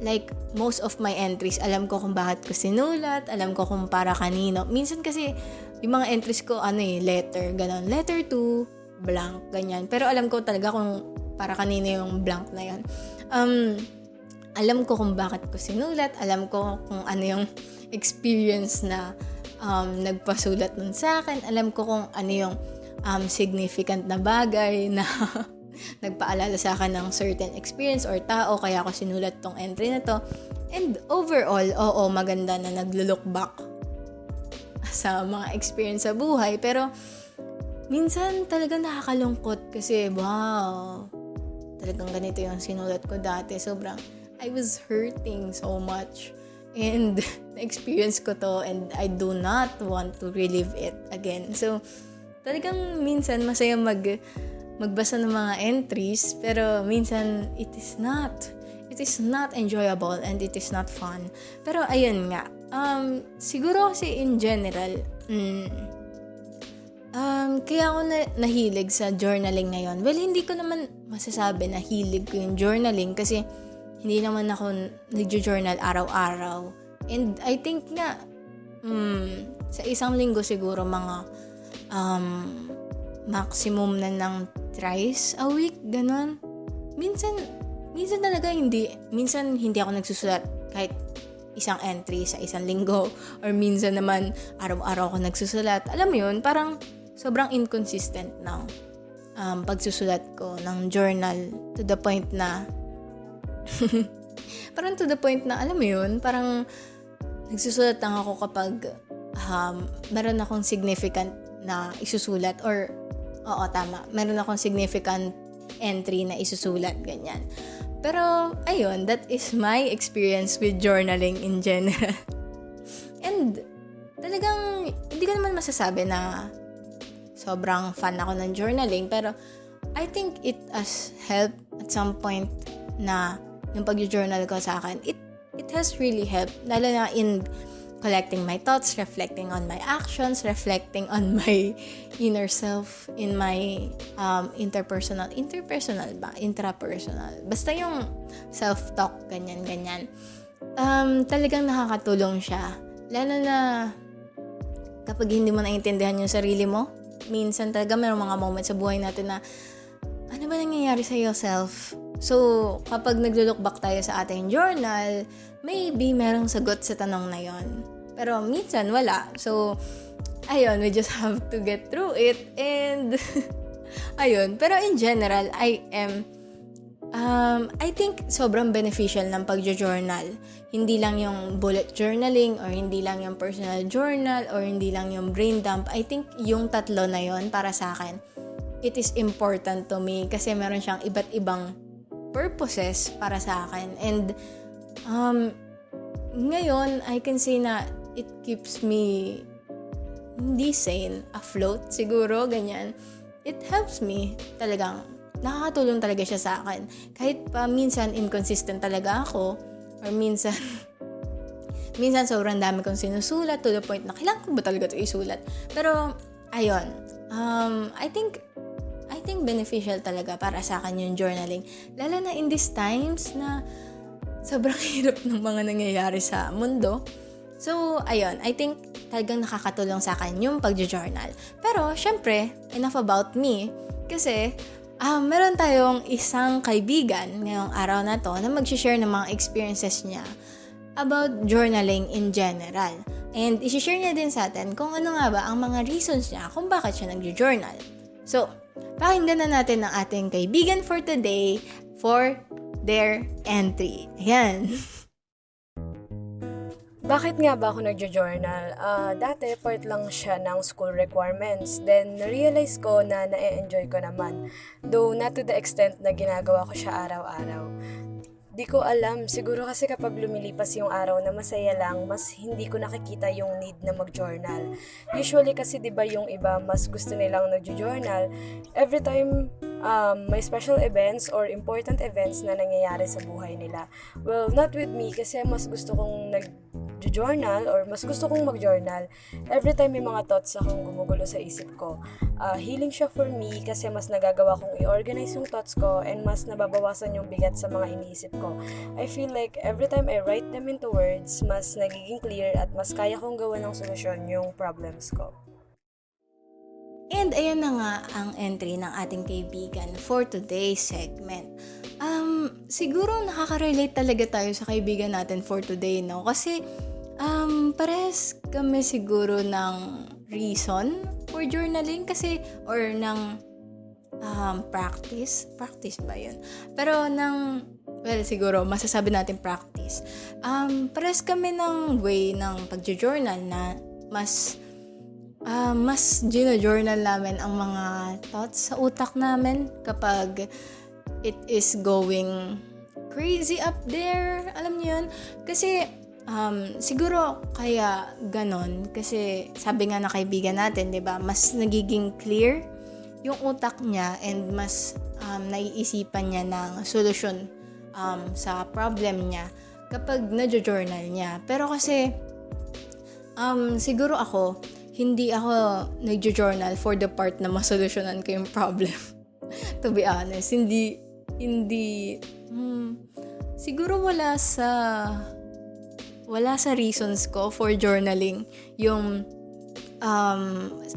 like most of my entries, alam ko kung bakit ko sinulat, alam ko kung para kanino. Minsan kasi yung mga entries ko ano eh, letter, ganun. Letter to blank, ganyan. Pero alam ko talaga kung para kanino yung blank na yan. Um, alam ko kung bakit ko sinulat, alam ko kung ano yung experience na um, nagpasulat nun sa akin, alam ko kung ano yung um, significant na bagay na nagpaalala sa akin ng certain experience or tao, kaya ako sinulat tong entry na to. And overall, oo, maganda na naglo-look back sa mga experience sa buhay. Pero, minsan talaga nakakalungkot kasi, wow, talagang ganito yung sinulat ko dati. Sobrang, I was hurting so much. And na-experience ko to and I do not want to relive it again. So, talagang minsan masaya mag magbasa ng mga entries pero minsan it is not it is not enjoyable and it is not fun. Pero ayun nga um siguro kasi in general mm, um kaya ako na, nahilig sa journaling ngayon. Well hindi ko naman masasabi na hilig ko yung journaling kasi hindi naman ako nagjo-journal araw-araw. And I think nga mm, sa isang linggo siguro mga um, maximum na ng thrice a week, ganun. Minsan, minsan talaga hindi. Minsan hindi ako nagsusulat kahit isang entry sa isang linggo or minsan naman araw-araw ako nagsusulat. Alam mo yun, parang sobrang inconsistent ng um, pagsusulat ko ng journal to the point na parang to the point na alam mo yun, parang nagsusulat lang ako kapag um, meron akong significant na isusulat or oo tama. Meron akong significant entry na isusulat ganyan. Pero ayun that is my experience with journaling in general. And talagang hindi ko naman masasabi na sobrang fan ako ng journaling pero I think it has helped at some point na yung pag-journal ko sa akin it it has really helped. Lalo na in collecting my thoughts, reflecting on my actions, reflecting on my inner self, in my um, interpersonal, interpersonal ba? Intrapersonal. Basta yung self-talk, ganyan-ganyan. Um, talagang nakakatulong siya. Lalo na kapag hindi mo naiintindihan yung sarili mo, minsan talaga mayroong mga moments sa buhay natin na ano ba nangyayari sa yourself? So, kapag naglo-look back tayo sa ating journal, maybe merong sagot sa tanong na yon. Pero minsan wala. So, ayun, we just have to get through it. And, ayun. Pero in general, I am, um, I think sobrang beneficial ng pagjo-journal. Hindi lang yung bullet journaling or hindi lang yung personal journal or hindi lang yung brain dump. I think yung tatlo na yon para sa akin, it is important to me kasi meron siyang iba't ibang purposes para sa akin. And um, ngayon, I can say na it keeps me hindi sane, afloat siguro, ganyan. It helps me talagang nakakatulong talaga siya sa akin. Kahit pa minsan inconsistent talaga ako or minsan minsan sobrang dami kong sinusulat to the point na kailangan ko ba talaga ito isulat. Pero ayun, um, I think I think beneficial talaga para sa akin yung journaling. Lalo na in these times na sobrang hirap ng mga nangyayari sa mundo. So, ayun, I think talagang nakakatulong sa akin yung pagjo-journal. Pero, syempre, enough about me. Kasi, um, meron tayong isang kaibigan ngayong araw na to na mag-share ng mga experiences niya about journaling in general. And isi-share niya din sa atin kung ano nga ba ang mga reasons niya kung bakit siya nag-journal. So, pakinggan na natin ang ating kaibigan for today for their entry. Ayan. Bakit nga ba ako nagjo-journal? Uh, dati, part lang siya ng school requirements. Then, realize ko na na-enjoy ko naman. Though, not to the extent na ginagawa ko siya araw-araw. Di ko alam. Siguro kasi kapag lumilipas yung araw na masaya lang, mas hindi ko nakikita yung need na mag-journal. Usually kasi 'di ba yung iba mas gusto nilang nagjo-journal every time um, may special events or important events na nangyayari sa buhay nila. Well, not with me kasi mas gusto kong nag journal or mas gusto kong mag-journal every time may mga thoughts akong gumugulo sa isip ko. Uh, healing siya for me kasi mas nagagawa kong i-organize yung thoughts ko and mas nababawasan yung bigat sa mga iniisip ko. I feel like every time I write them into words, mas nagiging clear at mas kaya kong gawa ng solusyon yung problems ko. And ayan na nga ang entry ng ating kaibigan for today's segment. Um, siguro nakaka-relate talaga tayo sa kaibigan natin for today, no? Kasi um, pares kami siguro ng reason for journaling kasi or ng um, practice. Practice ba yun? Pero ng, well, siguro, masasabi natin practice. Um, pares kami ng way ng pag-journal na mas uh, mas gino-journal namin ang mga thoughts sa utak namin kapag it is going crazy up there. Alam niyo yun? Kasi, um, siguro kaya ganon. Kasi, sabi nga na kaibigan natin, di ba? Mas nagiging clear yung utak niya and mas um, naiisipan niya ng solusyon um, sa problem niya kapag na-journal niya. Pero kasi, um, siguro ako, hindi ako nag-journal for the part na masolusyonan ko yung problem. to be honest, hindi, hindi, hmm, siguro wala sa, wala sa reasons ko for journaling yung um,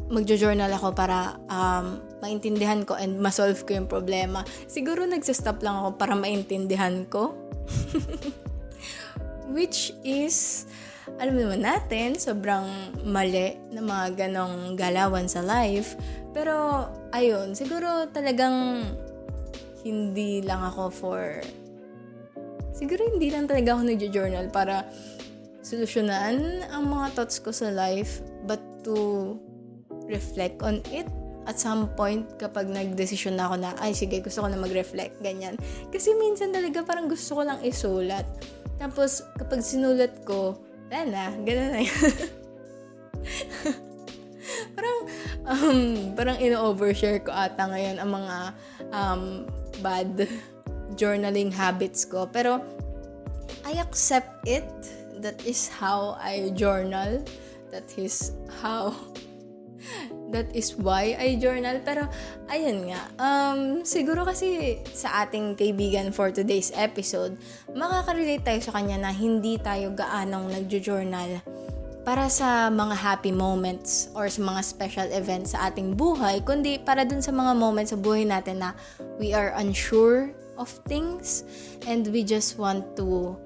magjo-journal ako para um, maintindihan ko and masolve ko yung problema. Siguro nagsistop lang ako para maintindihan ko. Which is, alam naman natin, sobrang mali na mga ganong galawan sa life. Pero, ayun, siguro talagang hindi lang ako for... Siguro hindi lang talaga ako nag-journal para solusyonan ang mga thoughts ko sa life, but to reflect on it at some point kapag nagdesisyon na ako na, ay sige, gusto ko na mag-reflect, ganyan. Kasi minsan talaga parang gusto ko lang isulat. Tapos, kapag sinulat ko, wala na, ganun na yun. parang, um, parang ino-overshare ko ata ngayon ang mga um, bad journaling habits ko. Pero, I accept it. That is how I journal. That is how that is why I journal. Pero, ayun nga, um, siguro kasi sa ating kaibigan for today's episode, makaka-relate tayo sa kanya na hindi tayo gaanong nagjo-journal para sa mga happy moments or sa mga special events sa ating buhay, kundi para dun sa mga moments sa buhay natin na we are unsure of things and we just want to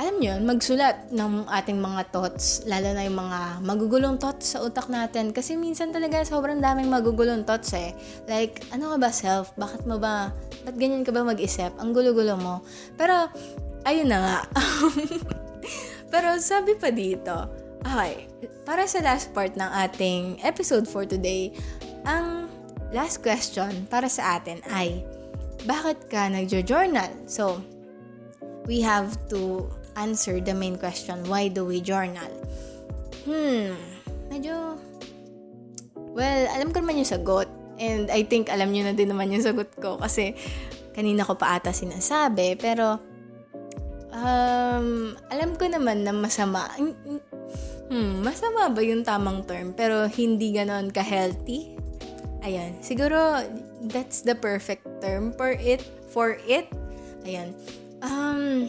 alam nyo, magsulat ng ating mga thoughts, lalo na yung mga magugulong thoughts sa utak natin. Kasi minsan talaga sobrang daming magugulong thoughts eh. Like, ano ka ba self? Bakit mo ba, ba't ganyan ka ba mag-isip? Ang gulo-gulo mo. Pero, ayun na nga. Pero sabi pa dito, okay, para sa last part ng ating episode for today, ang last question para sa atin ay, bakit ka nagjo-journal? So, we have to answer the main question, why do we journal? Hmm, medyo, well, alam ko naman yung sagot. And I think alam nyo na din naman yung sagot ko kasi kanina ko pa ata sinasabi. Pero, um, alam ko naman na masama. Hmm, masama ba yung tamang term? Pero hindi ganon ka-healthy? Ayan. Siguro, that's the perfect term for it. For it. Ayan. Um,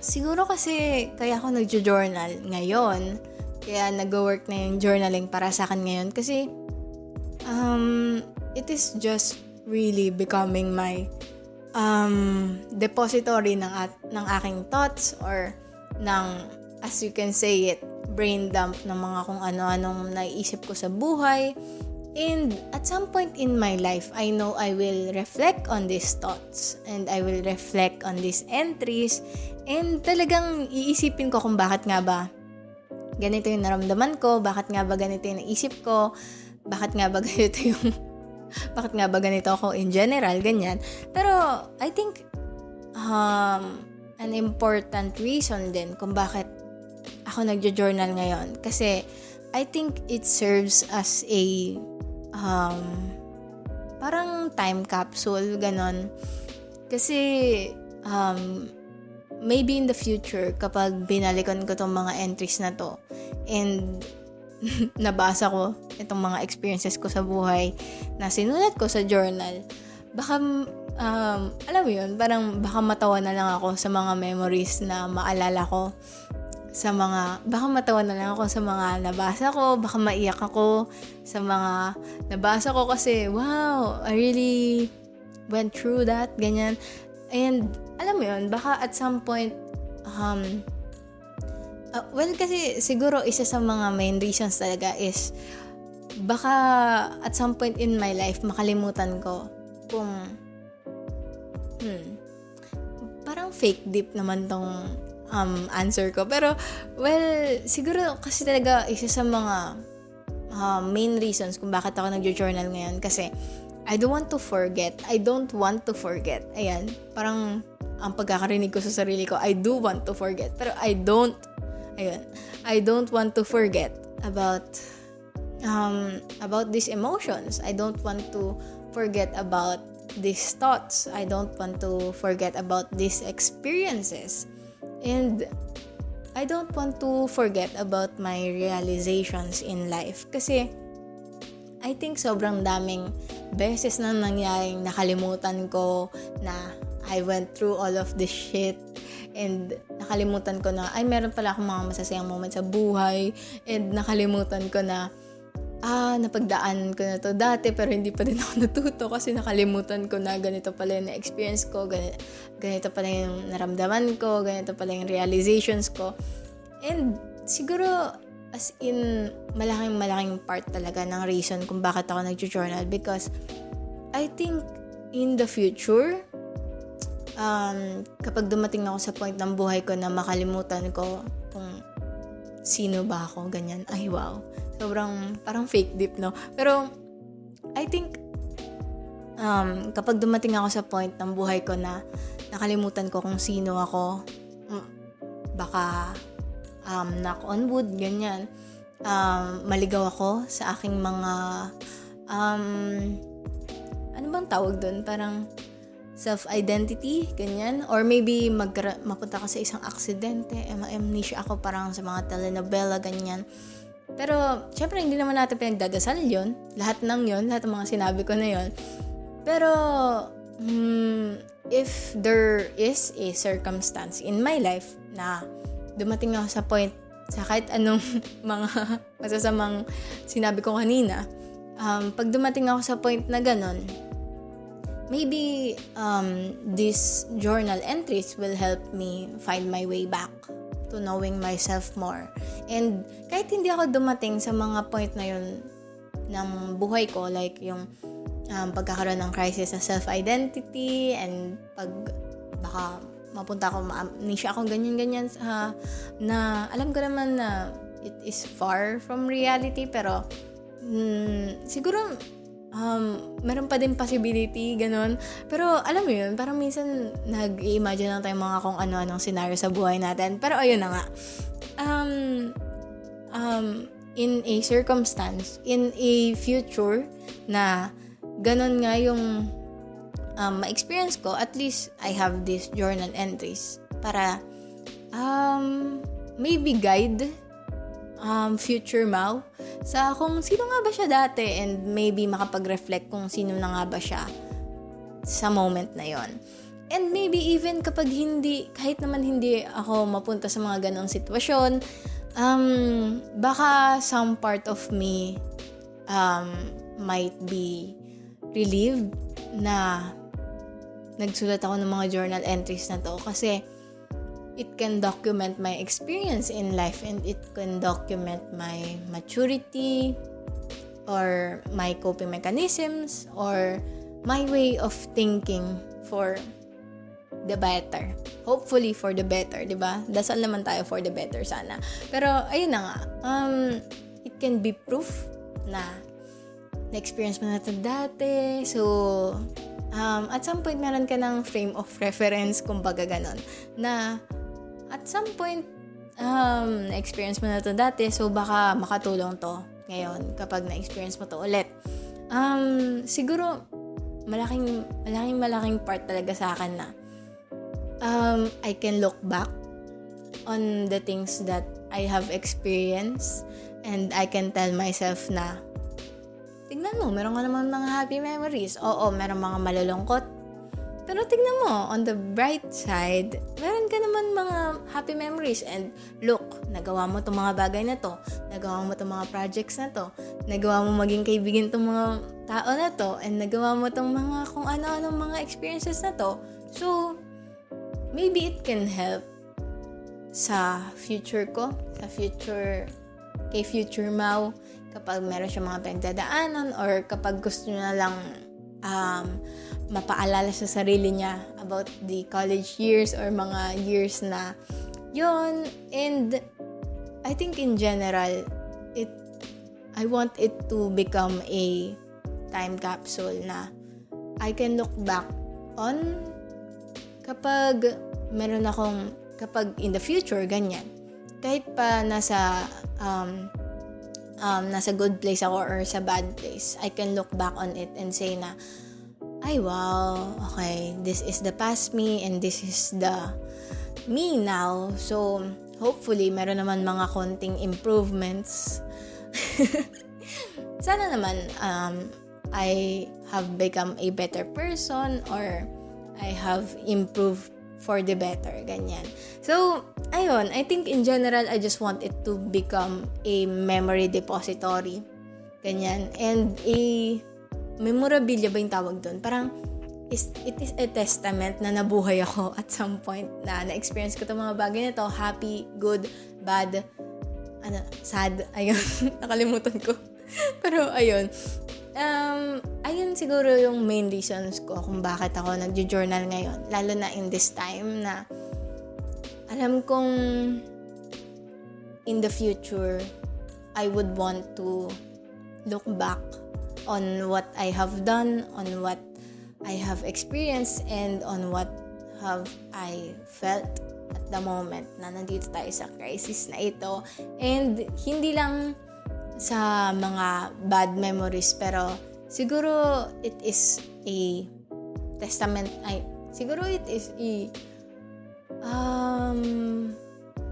Siguro kasi kaya ako nagjo-journal ngayon. Kaya nag-work na yung journaling para sa akin ngayon. Kasi um, it is just really becoming my um, depository ng, at, ng aking thoughts or ng, as you can say it, brain dump ng mga kung ano-anong naiisip ko sa buhay. And at some point in my life, I know I will reflect on these thoughts and I will reflect on these entries And talagang iisipin ko kung bakit nga ba ganito yung naramdaman ko, bakit nga ba ganito yung naisip ko, bakit nga ba ganito yung bakit nga ba ganito ako in general, ganyan. Pero I think um, an important reason din kung bakit ako nagjo-journal ngayon kasi I think it serves as a um, parang time capsule, ganon. Kasi um, maybe in the future, kapag binalikan ko tong mga entries na to, and nabasa ko itong mga experiences ko sa buhay na sinulat ko sa journal, baka, um, alam mo yun, parang baka matawa na lang ako sa mga memories na maalala ko sa mga, baka matawa na lang ako sa mga nabasa ko, baka maiyak ako sa mga nabasa ko kasi, wow, I really went through that, ganyan. And alam mo yun, baka at some point, um, uh, well, kasi siguro isa sa mga main reasons talaga is, baka at some point in my life, makalimutan ko kung, hmm, parang fake deep naman tong um, answer ko. Pero, well, siguro kasi talaga isa sa mga uh, main reasons kung bakit ako nag-journal ngayon kasi I don't want to forget. I don't want to forget. Ayan, parang ang pagkakarinig ko sa sarili ko, I do want to forget. Pero I don't, ayun, I don't want to forget about um, about these emotions. I don't want to forget about these thoughts. I don't want to forget about these experiences. And I don't want to forget about my realizations in life. Kasi, I think sobrang daming beses na nangyaring nakalimutan ko na I went through all of this shit and nakalimutan ko na ay meron pala akong mga masasayang moments sa buhay and nakalimutan ko na ah, napagdaan ko na to dati pero hindi pa din ako natuto kasi nakalimutan ko na ganito pala yung experience ko, ganito, ganito pala yung naramdaman ko, ganito pala yung realizations ko. And siguro as in malaking malaking part talaga ng reason kung bakit ako nag-journal because I think in the future um, kapag dumating ako sa point ng buhay ko na makalimutan ko kung sino ba ako, ganyan, ay wow. Sobrang parang fake deep, no? Pero I think um, kapag dumating ako sa point ng buhay ko na nakalimutan ko kung sino ako, mm, baka um, knock on wood, ganyan. Um, maligaw ako sa aking mga um, ano bang tawag doon? Parang self-identity, ganyan. Or maybe mag mapunta ka sa isang aksidente, amnesia ako parang sa mga telenovela, ganyan. Pero, syempre, hindi naman natin pinagdadasal yon Lahat ng yon lahat ng mga sinabi ko na yon Pero, hmm, if there is a circumstance in my life na dumating ako sa point sa kahit anong mga masasamang sinabi ko kanina, um, pag dumating ako sa point na ganon, maybe um, these journal entries will help me find my way back to knowing myself more. And kahit hindi ako dumating sa mga point na yun ng buhay ko, like yung um, pagkakaroon ng crisis sa self-identity and pag baka mapunta ako, ma-amnesia ako, ganyan-ganyan sa, na alam ko naman na it is far from reality, pero mm, siguro um, meron pa din possibility, ganun. Pero, alam mo yun, parang minsan nag-imagine lang tayo mga kung ano-anong scenario sa buhay natin. Pero, ayun na nga. Um, um, in a circumstance, in a future na ganun nga yung um, ma-experience ko, at least I have these journal entries para um, maybe guide um, future Mau sa kung sino nga ba siya dati and maybe makapag-reflect kung sino na nga ba siya sa moment na yon. And maybe even kapag hindi, kahit naman hindi ako mapunta sa mga ganong sitwasyon, um, baka some part of me um, might be relieved na nagsulat ako ng mga journal entries na to kasi it can document my experience in life and it can document my maturity or my coping mechanisms or my way of thinking for the better. Hopefully for the better, 'di ba? Dasal naman tayo for the better sana. Pero ayun na nga. Um it can be proof na na-experience mo na ito dati. So, um, at some point, meron ka ng frame of reference, kumbaga ganon, na at some point, um, na-experience mo na to dati, so baka makatulong to ngayon kapag na-experience mo to ulit. Um, siguro, malaking, malaking, malaking part talaga sa akin na um, I can look back on the things that I have experienced and I can tell myself na tignan mo, meron ka naman mga happy memories. Oo, meron mga malulungkot pero tignan mo, on the bright side, meron ka naman mga happy memories and look, nagawa mo itong mga bagay na to, nagawa mo itong mga projects na to, nagawa mo maging kaibigan itong mga tao na to, and nagawa mo itong mga kung ano-anong mga experiences na to. So, maybe it can help sa future ko, sa future, kay future Mau, kapag meron siya mga pinagdadaanan or kapag gusto na lang um, mapaalala sa sarili niya about the college years or mga years na yon and I think in general it I want it to become a time capsule na I can look back on kapag meron akong, kapag in the future, ganyan. Kahit pa nasa, um, um, nasa good place ako or sa bad place, I can look back on it and say na, ay wow, okay, this is the past me and this is the me now. So, hopefully, meron naman mga konting improvements. Sana naman, um, I have become a better person or I have improved for the better, ganyan. So, ayun, I think in general, I just want it to become a memory depository, ganyan. And a memorabilia ba yung tawag doon? Parang, is, it is a testament na nabuhay ako at some point na na-experience ko itong mga bagay na to. Happy, good, bad, ano, sad. Ayun, nakalimutan ko. Pero, ayun. Um, ayun siguro yung main reasons ko kung bakit ako nagjo-journal ngayon. Lalo na in this time na alam kong in the future, I would want to look back on what I have done, on what I have experienced, and on what have I felt at the moment na nandito tayo sa crisis na ito. And hindi lang sa mga bad memories, pero siguro it is a testament, ay, siguro it is a, um,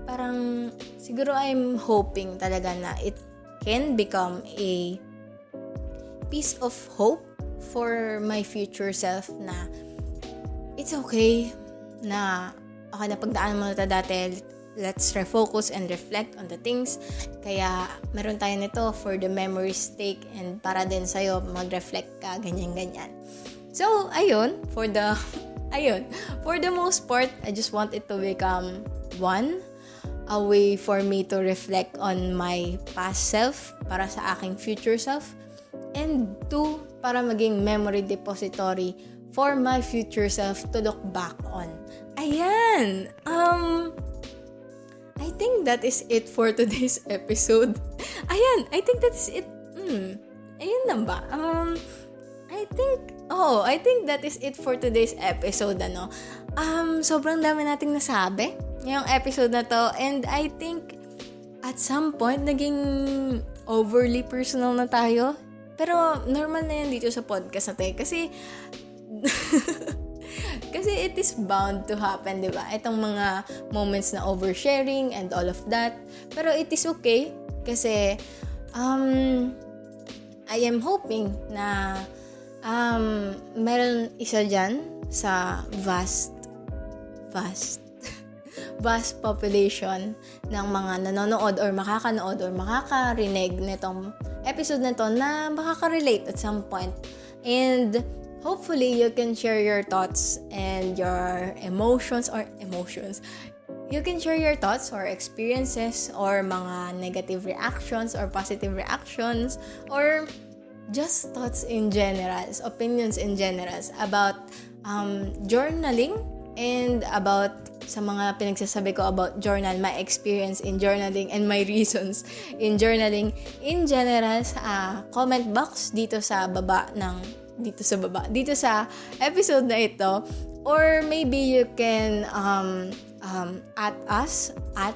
parang, siguro I'm hoping talaga na it can become a piece of hope for my future self na it's okay na okay na pagdaan mo na dati. Let's refocus and reflect on the things. Kaya meron tayo nito for the memory's sake and para din sa'yo mag-reflect ka ganyan ganyan so ayun for the ayun for the most part I just want it to become one a way for me to reflect on my past self para sa aking future self And two, para maging memory depository for my future self to look back on. Ayan! Um, I think that is it for today's episode. Ayan, I think that is it. Hmm, ayun lang ba? Um, I think, oh, I think that is it for today's episode, ano. Um, sobrang dami nating nasabi ngayong episode na to. And I think, at some point, naging overly personal na tayo pero normal na yan dito sa podcast natin. Kasi, kasi it is bound to happen, di ba? Itong mga moments na oversharing and all of that. Pero it is okay. Kasi, um, I am hoping na um, meron isa dyan sa vast, vast, vast population ng mga nanonood or makakanood or makakarinig nitong episode na to na makaka-relate at some point. And hopefully you can share your thoughts and your emotions or emotions. You can share your thoughts or experiences or mga negative reactions or positive reactions or just thoughts in general, opinions in general about um, journaling and about sa mga pinagsasabi ko about journal, my experience in journaling and my reasons in journaling in general sa uh, comment box dito sa baba ng dito sa baba, dito sa episode na ito or maybe you can um, um, at us, at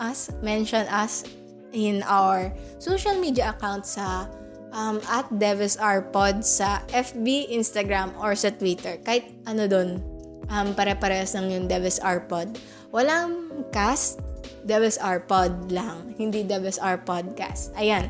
us, mention us in our social media account sa um, at Devis Pod sa FB, Instagram, or sa Twitter. Kahit ano doon, um, pare-parehas lang yung Devis R-Pod. Walang cast, Devis R-Pod lang. Hindi Devis R Podcast. Ayan.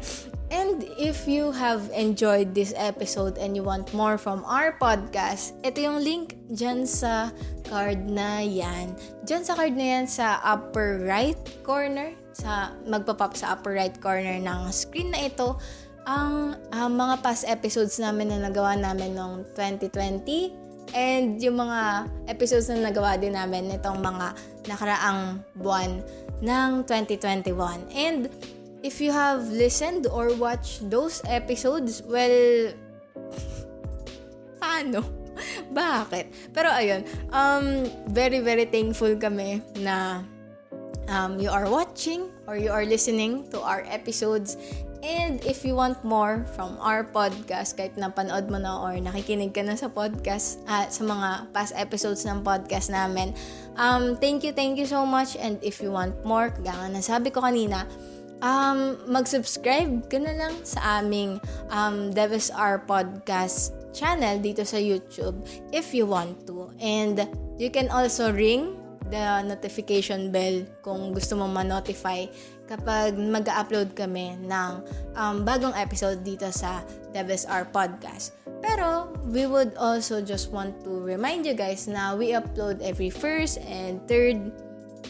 And if you have enjoyed this episode and you want more from our podcast, ito yung link dyan sa card na yan. Dyan sa card na yan sa upper right corner, sa magpa-pop sa upper right corner ng screen na ito, ang, ang mga past episodes namin na nagawa namin noong 2020, And yung mga episodes na nagawa din namin nitong mga nakaraang buwan ng 2021. And if you have listened or watched those episodes, well, paano? Bakit? Pero ayun, um, very, very thankful kami na um, you are watching or you are listening to our episodes And if you want more from our podcast, kahit napanood mo na or nakikinig ka na sa podcast, uh, sa mga past episodes ng podcast namin, um, thank you, thank you so much. And if you want more, kaya nga nasabi ko kanina, um, mag-subscribe ka na lang sa aming um, Devis R Podcast channel dito sa YouTube if you want to. And you can also ring the notification bell kung gusto mo ma-notify kapag mag-upload kami ng um, bagong episode dito sa DevSR Podcast. Pero, we would also just want to remind you guys na we upload every first and third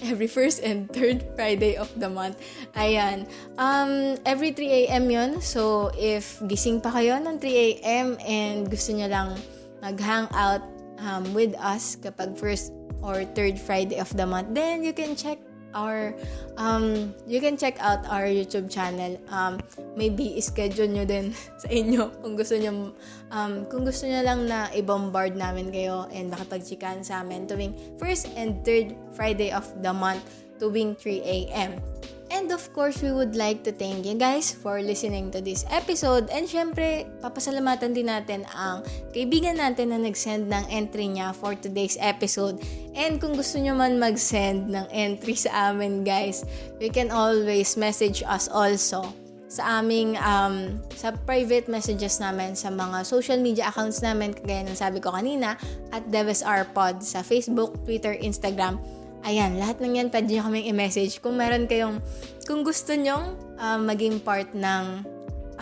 every first and third Friday of the month. Ayan. Um, every 3 a.m. yun. So, if gising pa kayo ng 3 a.m. and gusto nyo lang mag-hang out um, with us kapag first or third Friday of the month, then you can check our um you can check out our YouTube channel. Um maybe schedule nyo din sa inyo kung gusto niyo um kung gusto niyo lang na i-bombard namin kayo and makipagchikan sa amin tuwing first and third Friday of the month tuwing 3 a.m. And of course, we would like to thank you guys for listening to this episode. And syempre, papasalamatan din natin ang kaibigan natin na nag-send ng entry niya for today's episode. And kung gusto nyo man mag-send ng entry sa amin guys, you can always message us also sa aming um, sa private messages namin sa mga social media accounts namin kagaya ng sabi ko kanina at DevSRPod sa Facebook, Twitter, Instagram Ayan, lahat ng yan pwede nyo kaming i-message. Kung meron kayong, kung gusto nyong um, maging part ng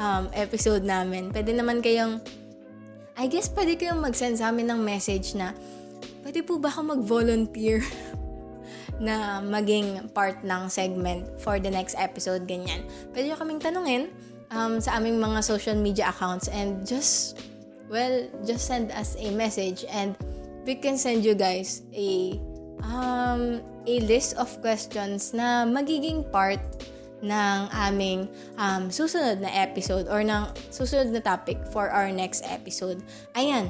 um, episode namin, pwede naman kayong, I guess pwede kayong mag-send sa amin ng message na, pwede po ba ako mag-volunteer na maging part ng segment for the next episode, ganyan. Pwede nyo kaming tanungin um, sa aming mga social media accounts and just, well, just send us a message and we can send you guys a um, a list of questions na magiging part ng aming um, susunod na episode or ng susunod na topic for our next episode. Ayan.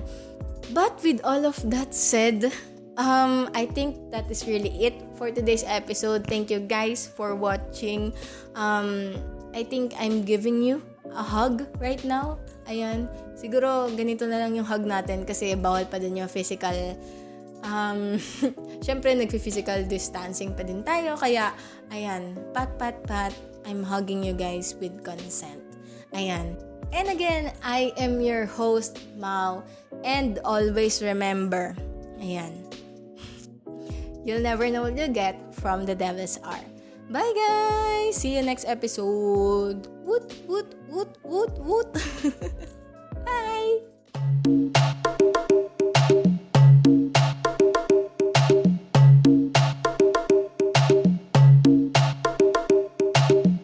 But with all of that said, um, I think that is really it for today's episode. Thank you guys for watching. Um, I think I'm giving you a hug right now. Ayan. Siguro ganito na lang yung hug natin kasi bawal pa din yung physical um, syempre nagpi-physical distancing pa din tayo. Kaya, ayan, pat, pat, pat, I'm hugging you guys with consent. Ayan. And again, I am your host, Mau. And always remember, ayan, you'll never know what you'll get from the Devil's R. Bye guys! See you next episode! Woot, woot, woot, woot, woot!